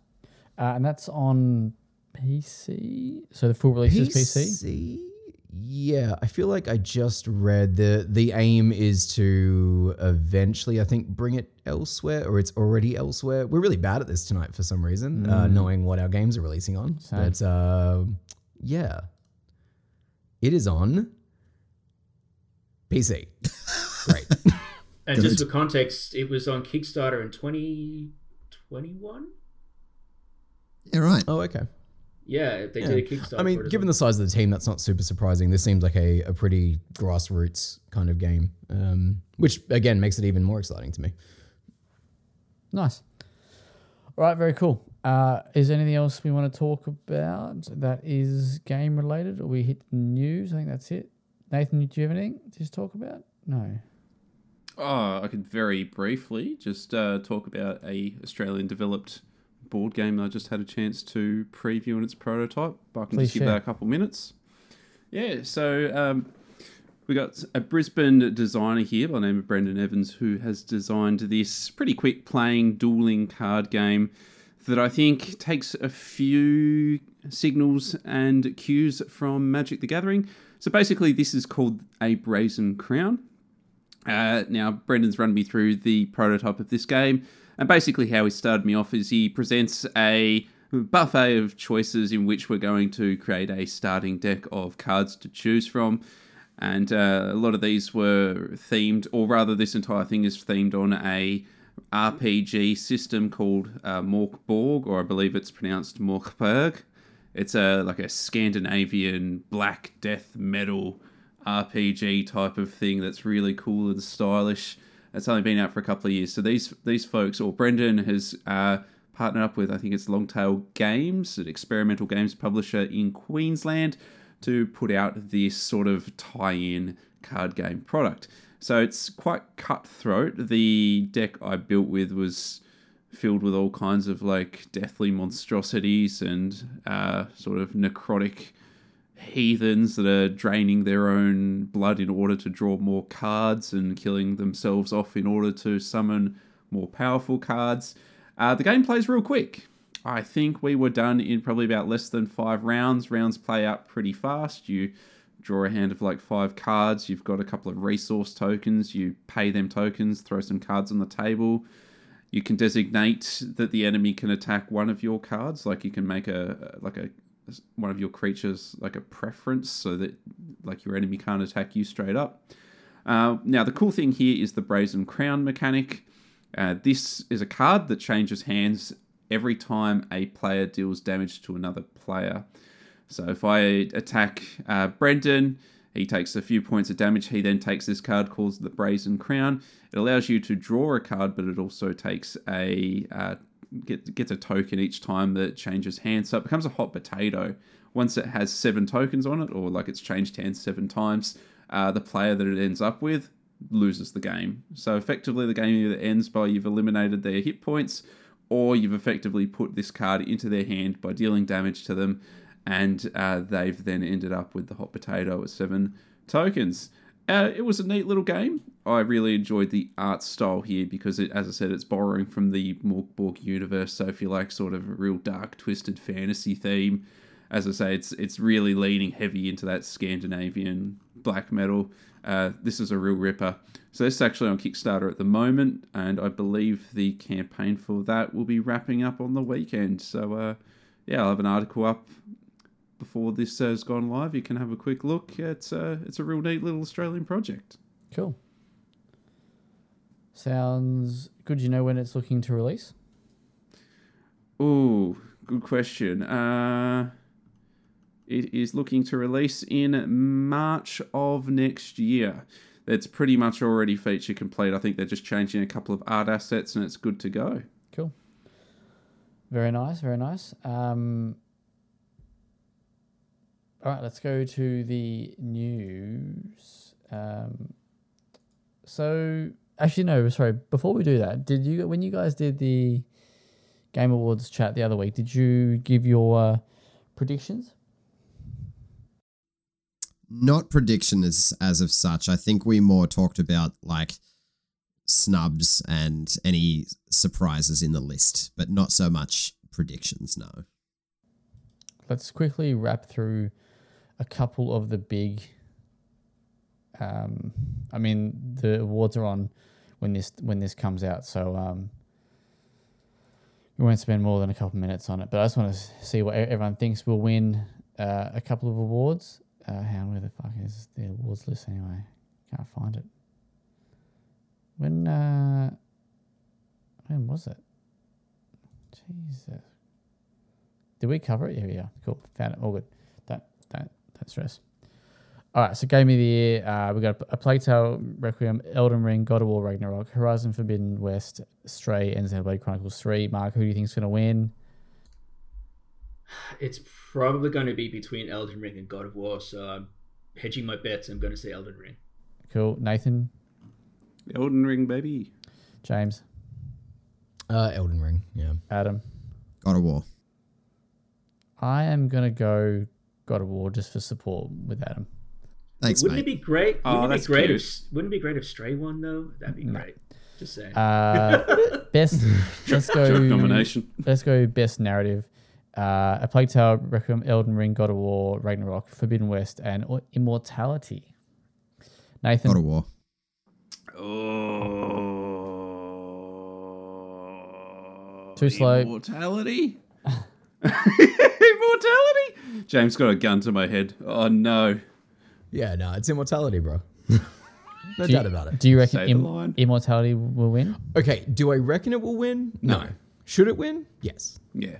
Uh, and that's on PC. So the full release is PC. PC? Yeah, I feel like I just read the the aim is to eventually, I think, bring it elsewhere, or it's already elsewhere. We're really bad at this tonight for some reason, uh, knowing what our games are releasing on. Same. But uh, yeah, it is on PC. Great. And just for context, it was on Kickstarter in 2021. Yeah, right. oh, okay. Yeah, they Yeah. did a Kickstarter. I mean, for it as given well. the size of the team, that's not super surprising. This seems like a, a pretty grassroots kind of game, um, which again makes it even more exciting to me. Nice. All right, very cool. Uh, is there anything else we want to talk about that is game related, or we hit news? I think that's it. Nathan, do you have anything to just talk about? No. Oh, I could very briefly just uh, talk about a Australian developed board game that I just had a chance to preview in its prototype. But I can Please just give share. that a couple minutes. Yeah, so um, we got a Brisbane designer here by the name of Brendan Evans who has designed this pretty quick playing dueling card game that I think takes a few signals and cues from Magic the Gathering. So basically, this is called a Brazen Crown. Uh, now, Brendan's run me through the prototype of this game, and basically, how he started me off is he presents a buffet of choices in which we're going to create a starting deck of cards to choose from. And uh, a lot of these were themed, or rather, this entire thing is themed on a RPG system called uh, Mork Borg, or I believe it's pronounced Morkberg. It's a like a Scandinavian black death metal RPG type of thing that's really cool and stylish. It's only been out for a couple of years. So these these folks, or Brendan has uh, partnered up with, I think it's Longtail Games, an experimental games publisher in Queensland, to put out this sort of tie-in card game product. So it's quite cutthroat. The deck I built with was filled with all kinds of like deathly monstrosities and uh, sort of necrotic heathens that are draining their own blood in order to draw more cards and killing themselves off in order to summon more powerful cards. Uh, the game plays real quick. I think we were done in probably about less than five rounds. Rounds play out pretty fast. You draw a hand of like five cards. You've got a couple of resource tokens. You pay them tokens, throw some cards on the table. You can designate that the enemy can attack one of your cards. Like you can make a like a one of your creatures like a preference so that like your enemy can't attack you straight up. Uh, now the cool thing here is the brazen crown mechanic. Uh, this is a card that changes hands every time a player deals damage to another player. So if I attack uh, Brendan, he takes a few points of damage. He then takes this card called the Brazen Crown. It allows you to draw a card, but it also takes a uh, get, gets a token each time that changes hands. So it becomes a hot potato. Once it has seven tokens on it, or like it's changed hands seven times, uh, the player that it ends up with loses the game. So effectively, the game either ends by you've eliminated their hit points, or you've effectively put this card into their hand by dealing damage to them, and uh, they've then ended up with the hot potato at seven tokens. Uh, it was a neat little game. I really enjoyed the art style here because, it, as I said, it's borrowing from the Morkborg universe. So if you like sort of a real dark, twisted fantasy theme, as I say, it's it's really leaning heavy into that Scandinavian black metal. Uh, this is a real ripper. So this is actually on Kickstarter at the moment, and I believe the campaign for that will be wrapping up on the weekend. So uh, yeah, I'll have an article up before this uh, has gone live. You can have a quick look. It's uh, it's a real neat little Australian project. Cool. Sounds good. You know when it's looking to release? Oh, good question. Uh, it is looking to release in March of next year. It's pretty much already feature complete. I think they're just changing a couple of art assets and it's good to go. Cool. Very nice. Very nice. Um, all right, let's go to the news. Um, so, actually, no, sorry. Before we do that, did you when you guys did the Game Awards chat the other week? Did you give your uh, predictions? Not prediction as as of such. I think we more talked about like snubs and any surprises in the list, but not so much predictions. No. Let's quickly wrap through a couple of the big. Um, I mean, the awards are on when this when this comes out, so um, we won't spend more than a couple minutes on it. But I just want to see what everyone thinks will win uh, a couple of awards. Uh, how where the fuck is the awards list anyway? Can't find it. When uh, when was it? Jesus. Did we cover it? Yeah, yeah. Cool. Found it. All good. Don't don't don't stress. All right. So game of the year. Uh, we got a Plague Tale, Requiem, Elden Ring, God of War, Ragnarok, Horizon Forbidden West, Stray, and Xenoblade Chronicles Three. Mark, who do you think's going to win? It's probably going to be between Elden Ring and God of War. So I'm hedging my bets. I'm going to say Elden Ring. Cool. Nathan, Elden Ring, baby. James, Uh, Elden Ring. Yeah. Adam. God of War. I am going to go God of War just for support with Adam. Thanks, wouldn't mate. it be great? Oh, wouldn't it be great cute. if Wouldn't it be great if Stray won though? That'd be great. Just saying. Uh, best. let's go. Nomination. Let's go best narrative. Uh, A Plague Tale, Requiem, Elden Ring, God of War, Ragnarok, Forbidden West, and Immortality. Nathan, God of War. Oh. Too slow. Immortality? Immortality? James got a gun to my head. Oh no. Yeah, no, it's immortality, bro. no do you, doubt about it. do you reckon Im- Immortality will win? Okay, do I reckon it will win? No. Should it win? Yes. Yeah.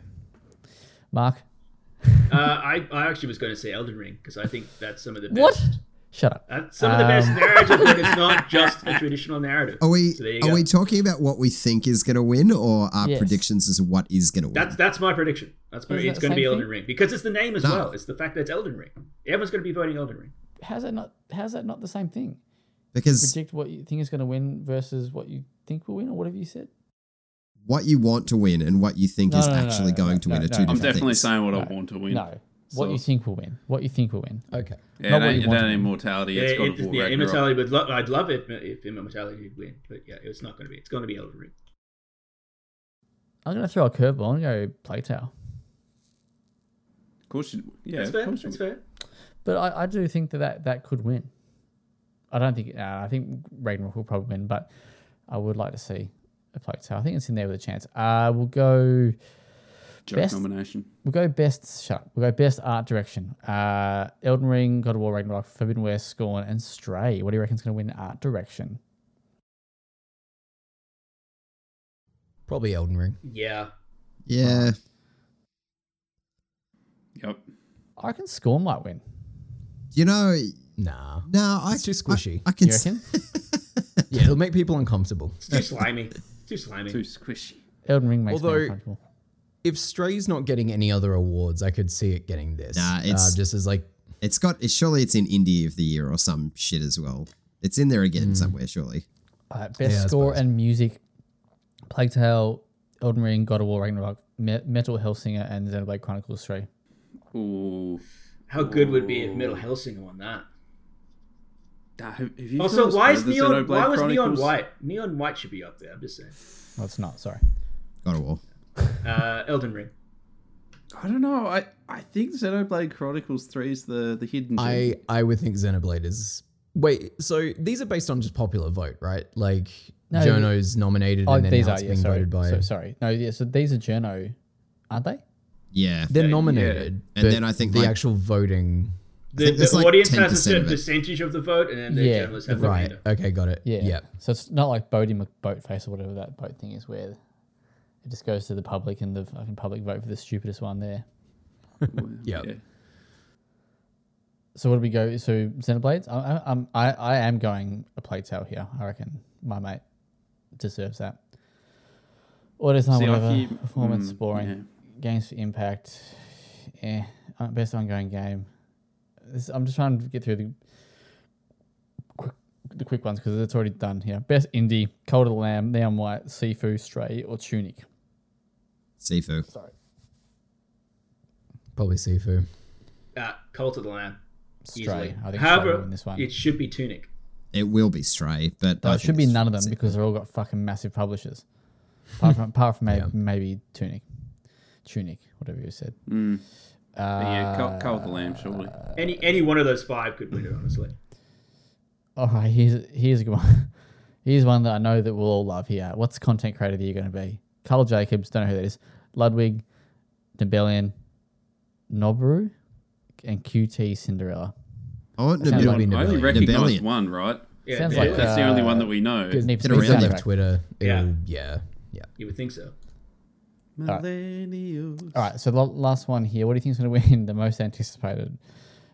Mark, Uh, I, I actually was going to say Elden Ring because I think that's some of the best. What? Shut up. That's some of the best Um, narrative, but it's not just a traditional narrative. Are we So are go. we talking about what we think is going to win, or our Yes. predictions as to what is going to win? That's that's my prediction. That's my, it's that going to be same Elden thing? Ring because it's the name as No. well. It's the fact that it's Elden Ring. Everyone's going to be voting Elden Ring. How's that not? How's that not the same thing? because Predict what you think is going to win versus what you think will win, or whatever you said. what you want to win and what you think No, is no, no, actually no, going no, to no, win are no. two I'm I'm definitely things. saying what I want to win. No. What you think will win? What you think will win? Okay. Yeah, Not it what you it want ain't to win. immortality. Yeah, It's God it- yeah, immortality would lo- I'd love it if immortality would win, but yeah, it's not going to be. It's going to be Elden Ring. I'm going to throw a curveball and go Plague Tale. Of course, you, yeah, That's of fair. course you That's would. fair. But I, I do think that, that that could win. I don't think. Uh, I think Ragnarok will probably win, but I would like to see a Plague Tale. I think it's in there with a chance. Uh, we'll go. Joke Best- nomination. We'll go best. Shut. up. We'll go best art direction. Uh, Elden Ring, God of War, Ragnarok, Forbidden West, Scorn, and Stray. What do you reckon's going to win art direction? Probably Elden Ring. Yeah. Yeah, Yep. I reckon Scorn might win. you know, Nah. no, I It's too squishy. I, I can You s- reckon? Yeah, it'll make people uncomfortable. It's too slimy. Too slimy. Too squishy. Elden Ring makes Although- me uncomfortable. If Stray's not getting any other awards, I could see it getting this. Nah, it's- uh, just as like It's got. It's, surely it's in Indie of the Year or some shit as well. It's in there again somewhere, surely. Uh, best Yeah, score and music: Plague Tale, Elden Ring, God of War, Ragnarok, Me- Metal Hellsinger, and Xenoblade Chronicles Three. Ooh. How good would it be if Metal Hellsinger won that? Da- Have, have you Also, why is neon? Why was neon white? Neon white should be up there. I'm just saying. Well, it's not. Sorry. God of War. Uh, Elden Ring. I don't know. I, I think Xenoblade Chronicles 3 is the, the hidden gem. I I would think Xenoblade is. Wait, so these are based on just popular vote, right? Like No, Jono's nominated Oh, and then these now are it's yeah. being Sorry. voted by. So, sorry. No, yeah. So these are Journo, aren't they? Yeah, They're Yeah, nominated, And but then I think, the like- actual voting. The, the like audience has a certain of percentage of the vote, and then the Yeah, journalists have Right. the remainder. Okay, got it. Yeah. Yeah. So it's not like Boaty McBoatface or whatever that boat thing is, where it just goes to the public and the fucking public vote for the stupidest one there. Yep. Yeah. So what do we go? So Xenoblades. I, I, I'm I, I am going a Plague Tale here. I reckon my mate deserves that. Or design, See, I whatever. fear- Performance, mm, boring. yeah. Games for impact. Yeah, uh, best ongoing game. This, I'm just trying to get through the quick, the quick ones because it's already done here. Best indie: Cult of the Lamb, Neon White, Sifu, Stray, or Tunic. Sifu. Sorry, Probably Sifu. Uh, Cult of the Lamb. Stray. Easily. I think Stray will However, win this one. it should be Tunic. It will be Stray, but No, I it think should be it's none of them Sifu. because they're all got fucking massive publishers. Apart from, apart from maybe, Yeah. maybe Tunic, Tunic, whatever you said. Mm. Uh, yeah, Cult, Cult of the Lamb, surely. Any any one of those five could win it, honestly. All right, here's here's a good one. Here's one that I know that we'll all love here. What's content creator of the year going to be? Karl Jacobs, don't know who that is. Ludwig, Nibellion, Nobru, and QT Cinderella. I want Sounds Nabil- like I only Nibellion. recognise one, right? Yeah, Sounds yeah, like, That's the only uh, one that we know. Good Need for Get Speed around soundtrack. Twitter, Yeah. it'll, yeah, yeah. you would think so. right. Millennials. All right, so the last one here. What do you think is going to win the most anticipated?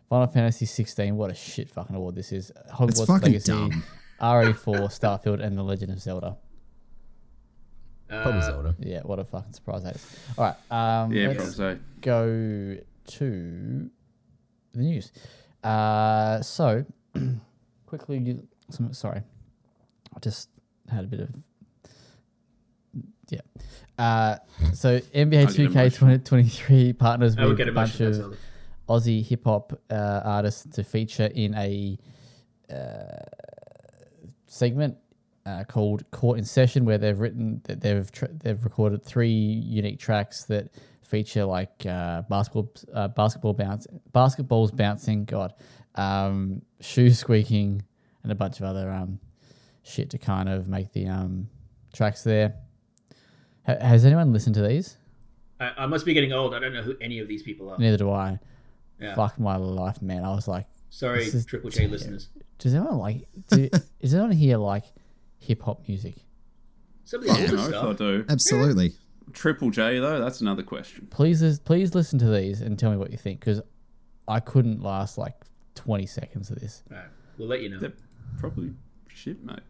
Final Fantasy 16. What a shit fucking award this is. Hogwarts fucking Legacy, dumb. RE4, Starfield, and The Legend of Zelda. Probably Uh, Zelda. Yeah, what a fucking surprise that is. All right, um, Yeah, let's probably so. go to the news. Uh, so, quickly, some, sorry, I just had a bit of yeah. Uh, so NBA get 2K emotional. 2023 partners I would with get a bunch emotional. of Zelda. Aussie hip hop uh, artists to feature in a uh, segment uh, called Court in Session," where they've written that they've tr- they've recorded three unique tracks that feature like uh, basketball uh, basketball bounce basketballs bouncing, God, um, shoes squeaking, and a bunch of other um, shit to kind of make the um, tracks there. Ha- has anyone listened to these? I, I must be getting old. I don't know who any of these people are. Neither do I. Yeah. Fuck my life, man. I was like, Sorry, Triple J listeners. does anyone like? Do, is anyone here like hip hop music? Some of the Yeah. older No, I stuff. do. Absolutely. Triple J though, that's another question. Please, lis- please listen to these and tell me what you think, because I couldn't last like twenty seconds of this. All right, we'll let you know. They're probably shit, mate.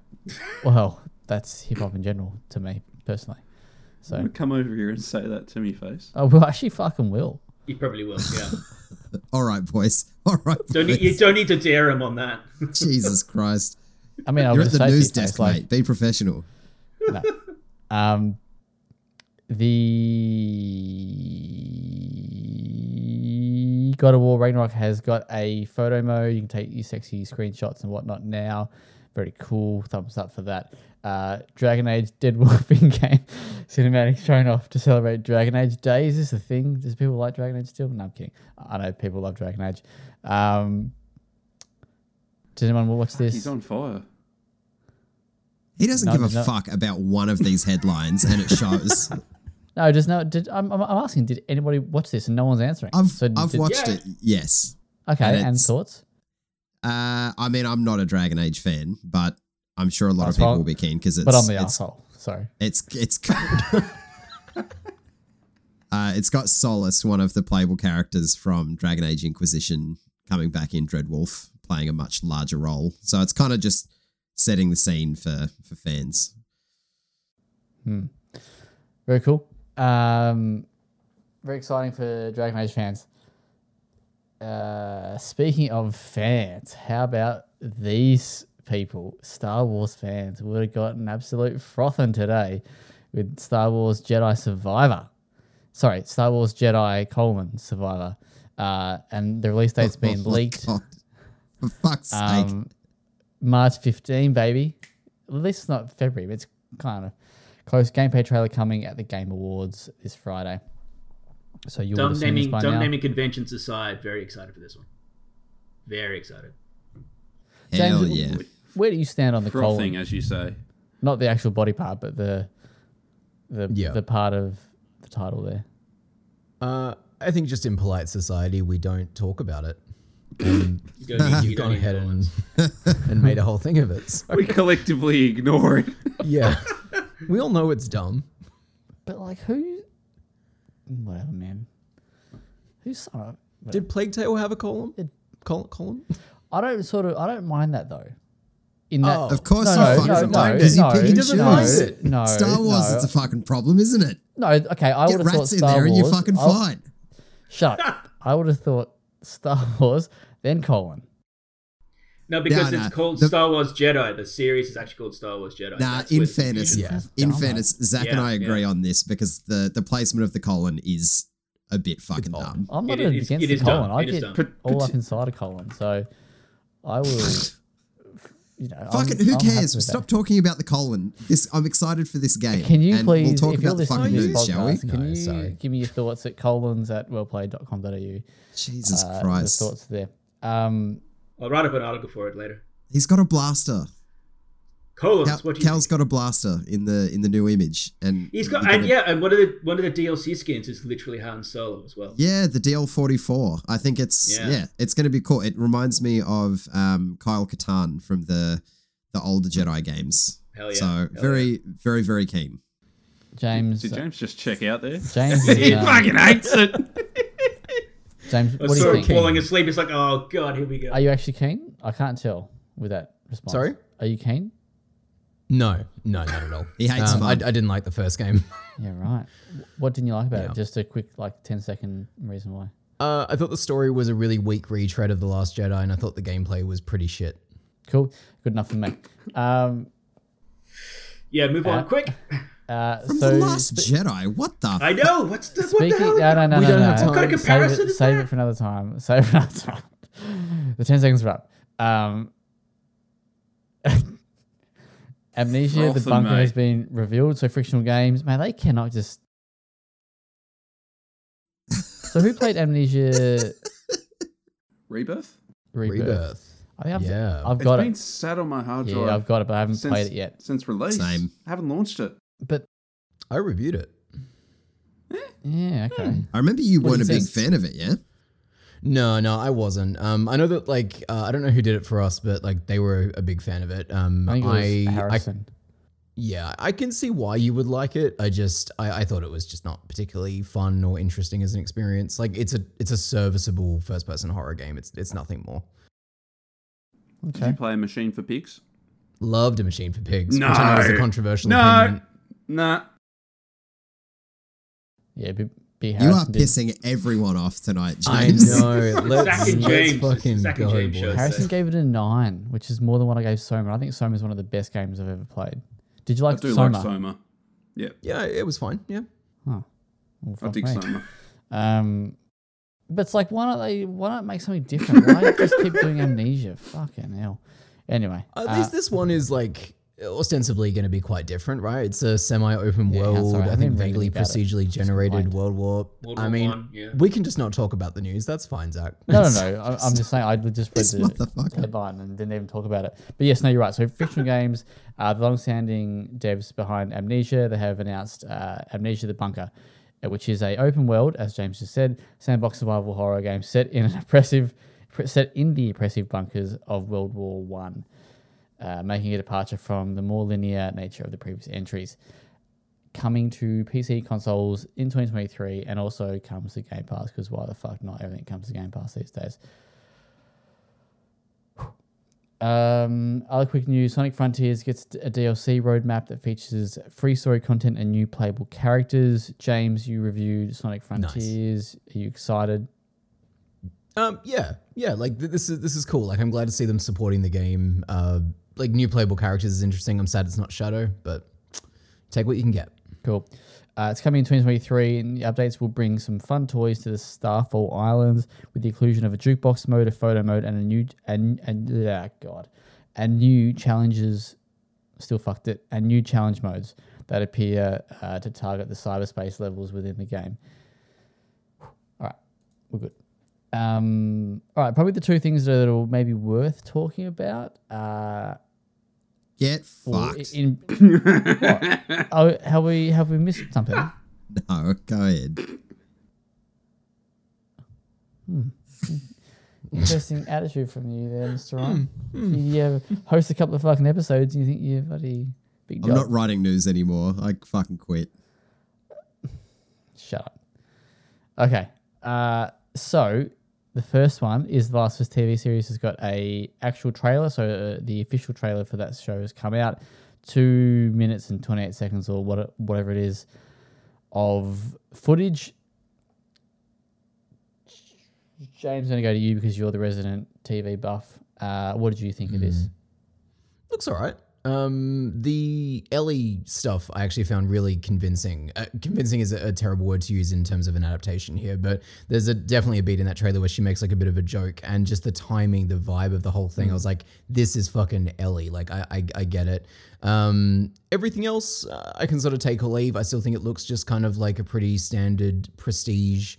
Well, that's hip hop in general to me personally. I'm So, gonna come over here and say that to me face. oh, well, actually, fucking will. You probably will. Yeah. All right, boys. All right, don't need, you boys. don't need to dare him on that. Jesus Christ. I mean, I You're was at the news desk, like, mate. Be professional. No. Um, the God of War Ragnarok has got a photo mode. You can take your sexy screenshots and whatnot now. Very cool. Thumbs up for that. Uh, Dragon Age Dreadwolf in game cinematic shown off to celebrate Dragon Age Day. Is this a thing? Does people like Dragon Age still? No, I'm kidding. I know people love Dragon Age. Um, does anyone watch this? He's on fire. He doesn't No, give a there's no- fuck about one of these headlines, and it shows. No, just no. Did I'm, I'm I'm asking? Did anybody watch this and no one's answering? I've So I've did- watched Yeah. it. Yes. Okay, and and, thoughts? Uh, I mean, I'm not a Dragon Age fan, but I'm sure a lot That's of people fine. will be keen because it's. But I'm the it's, asshole. Sorry. It's it's. uh, it's got Solas, one of the playable characters from Dragon Age Inquisition, coming back in Dreadwolf, playing a much larger role. So it's kind of just setting the scene for for fans. Hmm. Very cool. Um, very exciting for Dragon Age fans. Uh, speaking of fans, how about these people, Star Wars fans? Would have got an absolute frothing today with Star Wars Jedi Survivor. Sorry, Star Wars Jedi colon Survivor. Uh, and the release date's been Oh leaked. God. For fuck's sake. Um, March 15, baby. At least it's not February, but it's kind of close. Gameplay trailer coming at the Game Awards this Friday. So you would dumb have this naming, by dumb now. naming conventions aside, very excited for this one. Very excited. Hell James, yeah. Where do you stand on the Frothing, colon? as you say. Not the actual body part, but the the Yeah. the part of the title there. Uh, I think just in polite society, we don't talk about it. And You don't need, you you've gone ahead and, and made a whole thing of it. So, We collectively ignore it. yeah. We all know it's dumb. But like who? Whatever, man. Who's uh, Did Plague Tale have a column? Col- column? I don't sort of I don't mind that though. In that, Oh. Of course no, you no, fucking no, don't, no, 'cause no, pick He doesn't mind it. No, Star Wars, no. it's a fucking problem, isn't it? No, okay. I would have thought rats in there Wars. and you're fucking I'll- fine. Shut up. I would have thought Star Wars, then colon. No, because No, it's no, called the- Star Wars Jedi. The series is actually called Star Wars Jedi. Nah, That's in where fairness, Yeah. In dumb, fairness, Zack and I agree yeah. on this because the the placement of the colon is a bit fucking dumb. I'm not It is- against it the colon. dumb. I It is get dumb. All up inside a colon, so I will. You know, Fucking, who I'm cares? Stop that. talking about the colon. This, I'm excited for this game. Can you and please, We'll talk about the fucking to this shall we? podcast, can No, you sorry. give me your thoughts at colons at wellplayed.com.au? Jesus Uh, Christ! The thoughts there. Um, I'll write up an article for it later. He's got a blaster. Colons. Cal, what do you Cal's got a blaster in the in the new image, and He's got, and gonna- yeah, and one of the one of the DLC skins is literally Han Solo as well. Yeah, the DL44. I think it's yeah, Yeah. it's going to be cool. It reminds me of um, Kyle Katarn from the the older Jedi games. Hell yeah. So Hell very, very, very keen. James. Did James just check out there? James. He is, um, fucking hates it. James. I What do saw you him think? falling asleep. It's like, oh god, here we go. Are you actually keen? I can't tell with that response. Sorry? Are you keen? No, no, not at all. He hates um, I, I didn't like the first game. Yeah, right. What didn't you like about Yeah. it? Just a quick, like, 10 second reason why. Uh, I thought the story was a really weak retread of The Last Jedi, and I thought the gameplay was pretty shit. Cool. Good enough for me. Um, yeah, move Uh, on quick. uh, From so the Last spe- Jedi. What the? I know. What's the, what the hell? no, no, no, We no, don't no. have time. What kind of Save comparison it, is save it for another time. Save it for another time. the 10 seconds are up. Um, Amnesia, the bunker mate. has been revealed. So, frictional games, man, they cannot just. so, who played Amnesia Rebirth? Rebirth? Rebirth. I think I've, Yeah. I've got It's got been it. sat on my hard drive. Yeah, I've got it, but I haven't since, played it yet. Since release. Same. I haven't launched it. But I reviewed it. Eh? yeah, okay. I remember you What weren't a big this? fan of it, yeah? No, no, I wasn't. Um, I know that like uh, I don't know who did it for us, but like they were a big fan of it. Um, I think it was I, I Harrison. yeah, I can see why you would like it. I just I, I thought it was just not particularly fun or interesting as an experience. Like it's a it's a serviceable first person horror game. It's it's nothing more. Did you play a Machine for Pigs? Loved a machine for pigs. Which I know is a No. controversial No. opinion. Nah. Yeah, B, B You are did. pissing everyone off tonight, James. I know. Let's, Zach and let's fucking Zach and go, James boys. shows. Harrison gave it a nine, which is more than what I gave Soma. I think Soma is one of the best games I've ever played. Did you I like do Soma? like Soma. Yeah, Yeah, it was fine. Yeah. Well, I fuck dig me. Soma. Um, but it's like, why don't they? Why not make something different? Why just keep doing amnesia? Fucking hell. Anyway, At uh, least this one is like ostensibly going to be quite different, right? It's a semi-open Yeah, world. sorry, I I think even vaguely anything about it. procedurally generated world war. World I War mean, One, yeah. we can just not talk about the news. That's fine, Zack. no, no, no. I, I'm just saying. I just read This the headline and didn't even talk about it. But yes, no, you're right. So Frictional games, uh, the long-standing devs behind Amnesia, they have announced uh, Amnesia: The Bunker, uh, which is a open world, as James just said, sandbox survival horror game set in an oppressive, set in the oppressive bunkers of World War One, uh, making a departure from the more linear nature of the previous entries. Coming to PC consoles in 2023, and also comes to Game Pass because why the fuck not? Everything comes to Game Pass these days. Um, other quick news: Sonic Frontiers gets a DLC roadmap that features free story content and new playable characters. James, you reviewed Sonic Frontiers. Are you excited? Um, yeah, yeah. Like th- this is this is cool. Like I'm glad to see them supporting the game. Uh, like new playable characters is interesting. I'm sad it's not Shadow, but take what you can get. Cool. Uh, it's coming in 2023, and the updates will bring some fun toys to the Starfall Islands with the inclusion of a jukebox mode, a photo mode, and a new and and yeah, God, and new challenges. Still fucked it, and new challenge modes that appear uh, to target the cyberspace levels within the game. All right, we're good. Um, all right, probably the two things that are maybe worth talking about. Uh, Get fucked. in, what? oh, have we have we missed something? no, go ahead. Interesting attitude from you there, Mr. Ryan. You uh, host a couple of fucking episodes and you think you're bloody big I'm job. not writing news anymore. I fucking quit. Shut up. Okay. Uh, so the first one is the Last of Us TV series has got a actual trailer. So uh, the official trailer for that show has come out. Two minutes and 28 seconds or what, whatever it is of footage. James, I'm going to go to you because you're the resident TV buff. Uh, what did you think of this? Looks all right. Um, the Ellie stuff I actually found really convincing. Uh, convincing is a, a terrible word to use in terms of an adaptation here, but there's a definitely a beat in that trailer where she makes like a bit of a joke, and just the timing, the vibe of the whole thing. I was like, this is fucking Ellie. Like I, I, I get it. Um, everything else uh, I can sort of take or leave. I still think it looks just kind of like a pretty standard prestige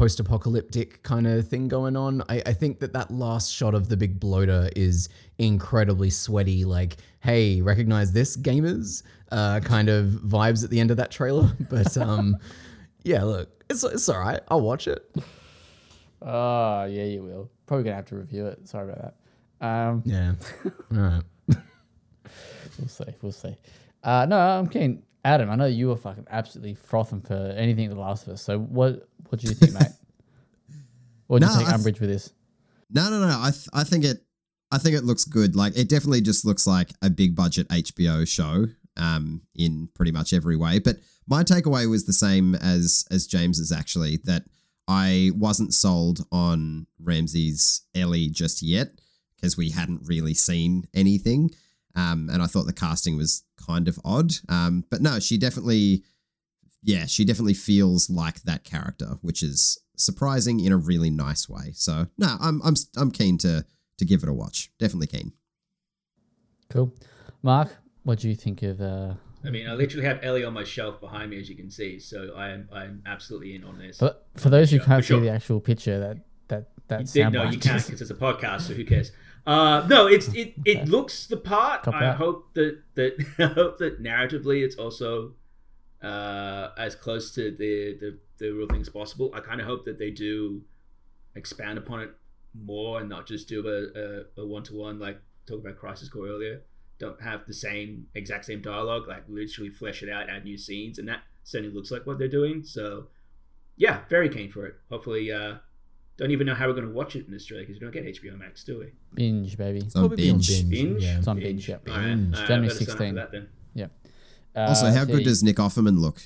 post-apocalyptic kind of thing going on. I, I think that that last shot of the big bloater is incredibly sweaty. Like, hey, recognize this, gamers? Uh, kind of vibes at the end of that trailer. But um, yeah, look, it's it's all right. I'll watch it. Oh, yeah, you will. Probably to have to review it. Sorry about that. Um, Yeah, all right. We'll see. We'll see. Uh, no, I'm keen. Adam, I know you were fucking absolutely frothing for anything The Last of Us. So what what do you think, mate? Or do No, you take th- umbrage with this? No, no, no. I th- I think it I think it looks good. Like it definitely just looks like a big budget HBO show um in pretty much every way. But my takeaway was the same as as James's actually that I wasn't sold on Ramsey's Ellie just yet because we hadn't really seen anything. Um, and I thought the casting was kind of odd. Um, but no, she definitely, yeah, she definitely feels like that character, which is surprising in a really nice way. So no, I'm I'm I'm keen to to give it a watch. Definitely keen. Cool. Mark, what do you think of uh I mean, I literally have Ellie on my shelf behind me, as you can see. So I am I'm absolutely in on this. but for those who can't for see the actual picture that that that You did, no, soundbite you can't because it's a podcast, so who cares? Uh, no, it's it it looks the part. Cop I out. hope that that I hope that narratively it's also uh, as close to the, the, the real thing as possible. I kind of hope that they do expand upon it more and not just do a one to one like talk about Crisis Core earlier. Don't have the same exact same dialogue. Like literally flesh it out, add new scenes, and that certainly looks like what they're doing. So yeah, very keen for it. Hopefully. Uh, don't even know how we're going to watch it in Australia because we don't get HBO Max, do we? Binge, baby. It's on binge. binge. binge. Yeah. It's on binge. binge. Yeah. binge. Right. Right. January 16th. Uh, also, how good does Nick Offerman look?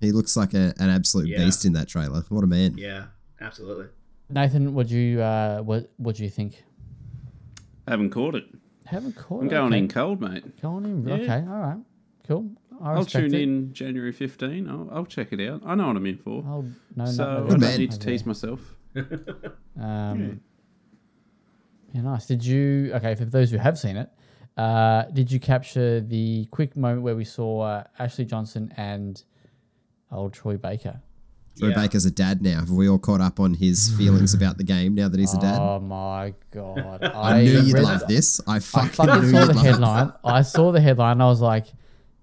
He looks like a, an absolute yeah. beast in that trailer. What a man! Yeah, absolutely. Nathan, would you uh, what what do you think? I haven't caught it. Haven't caught. I'm it, going in cold, mate. Going in. Yeah. Okay. All right. Cool. I will tune it. in January 15. I'll, I'll, check it out. I know what I'm in for. No, so no, no, I need to tease myself. um, yeah. yeah, nice. Did you? Okay, for those who have seen it, uh, did you capture the quick moment where we saw uh, Ashley Johnson and old Troy Baker? Troy Yeah. Baker's a dad now. Have we all caught up on his feelings about the game now that he's a dad? Oh my god! I, knew you'd read- love this. I I fucking, fucking knew saw you'd the love headline. I saw the headline. and I was like,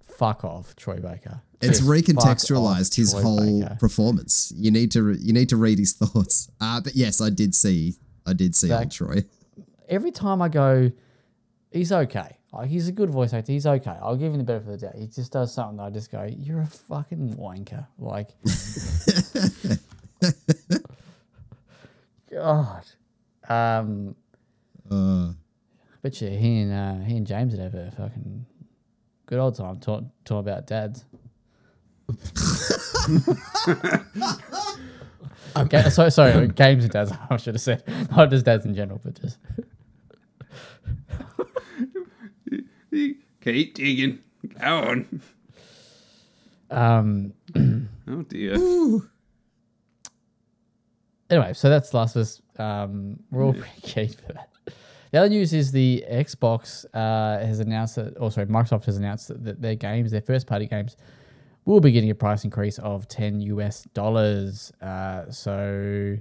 "Fuck off, Troy Baker." It's Just recontextualized off, his Troy whole Baker. performance. You need to re- you need to read his thoughts. Uh, but yes, I did see I did see That- old Troy. every time I go, he's okay. Like he's a good voice actor. He's okay. I'll give him the benefit of the doubt. He just does something that I just go, "You're a fucking wanker." Like, God. Um, Uh, bet you he and uh, he and James would have a fucking good old time talking talk about dads. okay, so sorry, games and dads. I should have said not just dads in general, but just Keep digging. Go on. um. Oh dear. anyway, so that's Last of Us. Um, we're all pretty keen for that. The other news is the Xbox uh, has announced that, or sorry, Microsoft has announced that, that their games, their first party games, will be getting a price increase of 10 US dollars. Uh, so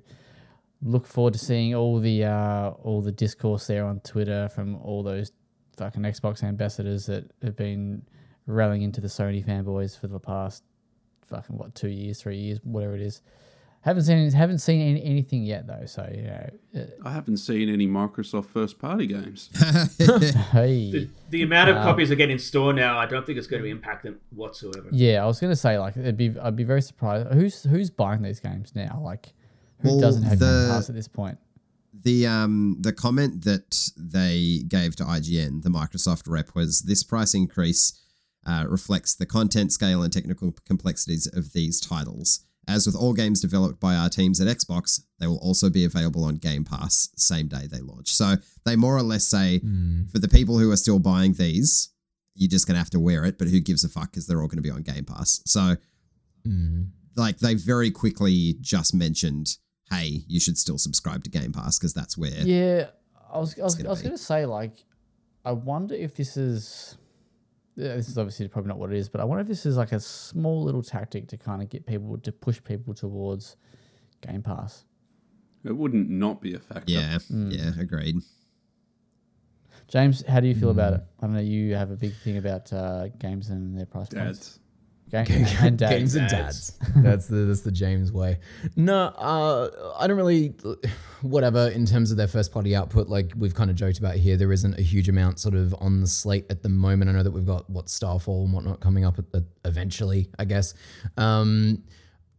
look forward to seeing all the uh, all the discourse there on Twitter from all those fucking Xbox ambassadors that have been rallying into the Sony fanboys for the past fucking what two years, three years, whatever it is. Haven't seen haven't seen any, anything yet though. So you know, uh, I haven't seen any Microsoft first party games. hey, The, the amount of Um, copies that get in store now, I don't think it's going to impact them whatsoever. yeah, I was gonna say like it'd be I'd be very surprised. Who's who's buying these games now? Like who Well, doesn't have Game Pass at this point? The um the comment that they gave to IGN, the Microsoft rep, was this price increase uh, reflects the content scale and technical complexities of these titles. As with all games developed by our teams at Xbox, they will also be available on Game Pass same day they launch. So they more or less say Mm. for the people who are still buying these, you're just gonna have to wear it, but who gives a fuck because they're all gonna be on Game Pass. So Mm. like they very quickly just mentioned, hey, you should still subscribe to Game Pass because that's where Yeah, I was I was, gonna I was gonna say like, I wonder if this is. Yeah, this is obviously probably not what it is, but I wonder if this is like a small little tactic to kind of get people to push people towards Game Pass. It wouldn't not be a factor. Yeah, Mm. yeah, agreed. James, how do you feel about Hmm. it? I don't know. You have a big thing about uh, games and their price points. Dads. Ga- and dads. Games and Dads. dads. that's the that's the James way. No, uh, I don't really. Whatever in terms of their first party output, like we've kind of joked about here, there isn't a huge amount sort of on the slate at the moment. I know that we've got what Starfall and whatnot coming up at the, eventually, I guess. Um,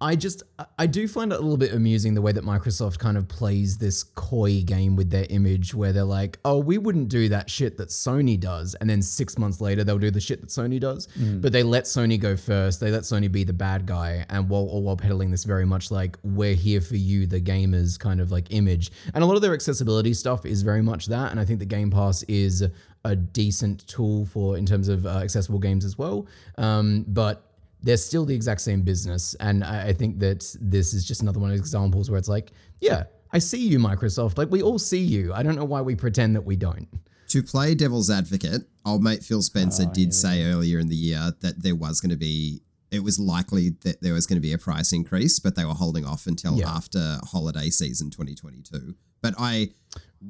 I just I- do find it a little bit amusing the way that Microsoft kind of plays this coy game with their image where they're like, "Oh, we wouldn't do that shit that Sony does." And then 6 months later they'll do the shit that Sony does. But they let Sony go first. They let Sony be the bad guy and while all while peddling this very much like we're here for you the gamers kind of like image. And a lot of their accessibility stuff is very much that and I think the Game Pass is a decent tool for in terms of uh, accessible games as well. Um, but they're still the exact same business. And I, I think that this is just another one of those examples where it's like, yeah, I see you, Microsoft. Like we all see you. I don't know why we pretend that we don't. To play devil's advocate, old mate Phil Spencer Oh, did say earlier in the year that there was going to be, it was likely that there was going to be a price increase, but they were holding off until Yeah. after holiday season 2022. But I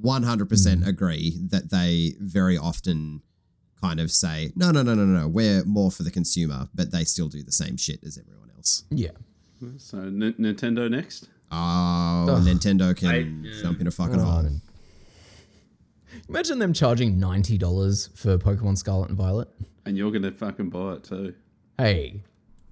100% mm. agree that they very often kind of say, no, no, no, no, no, we're more for the consumer, but they still do the same shit as everyone else. Yeah. So N- Nintendo next. Oh, Nintendo can I- yeah. jump in a fucking Oh, hole. Imagine them charging ninety dollars for Pokemon Scarlet and Violet. And you're gonna fucking buy it too. Hey,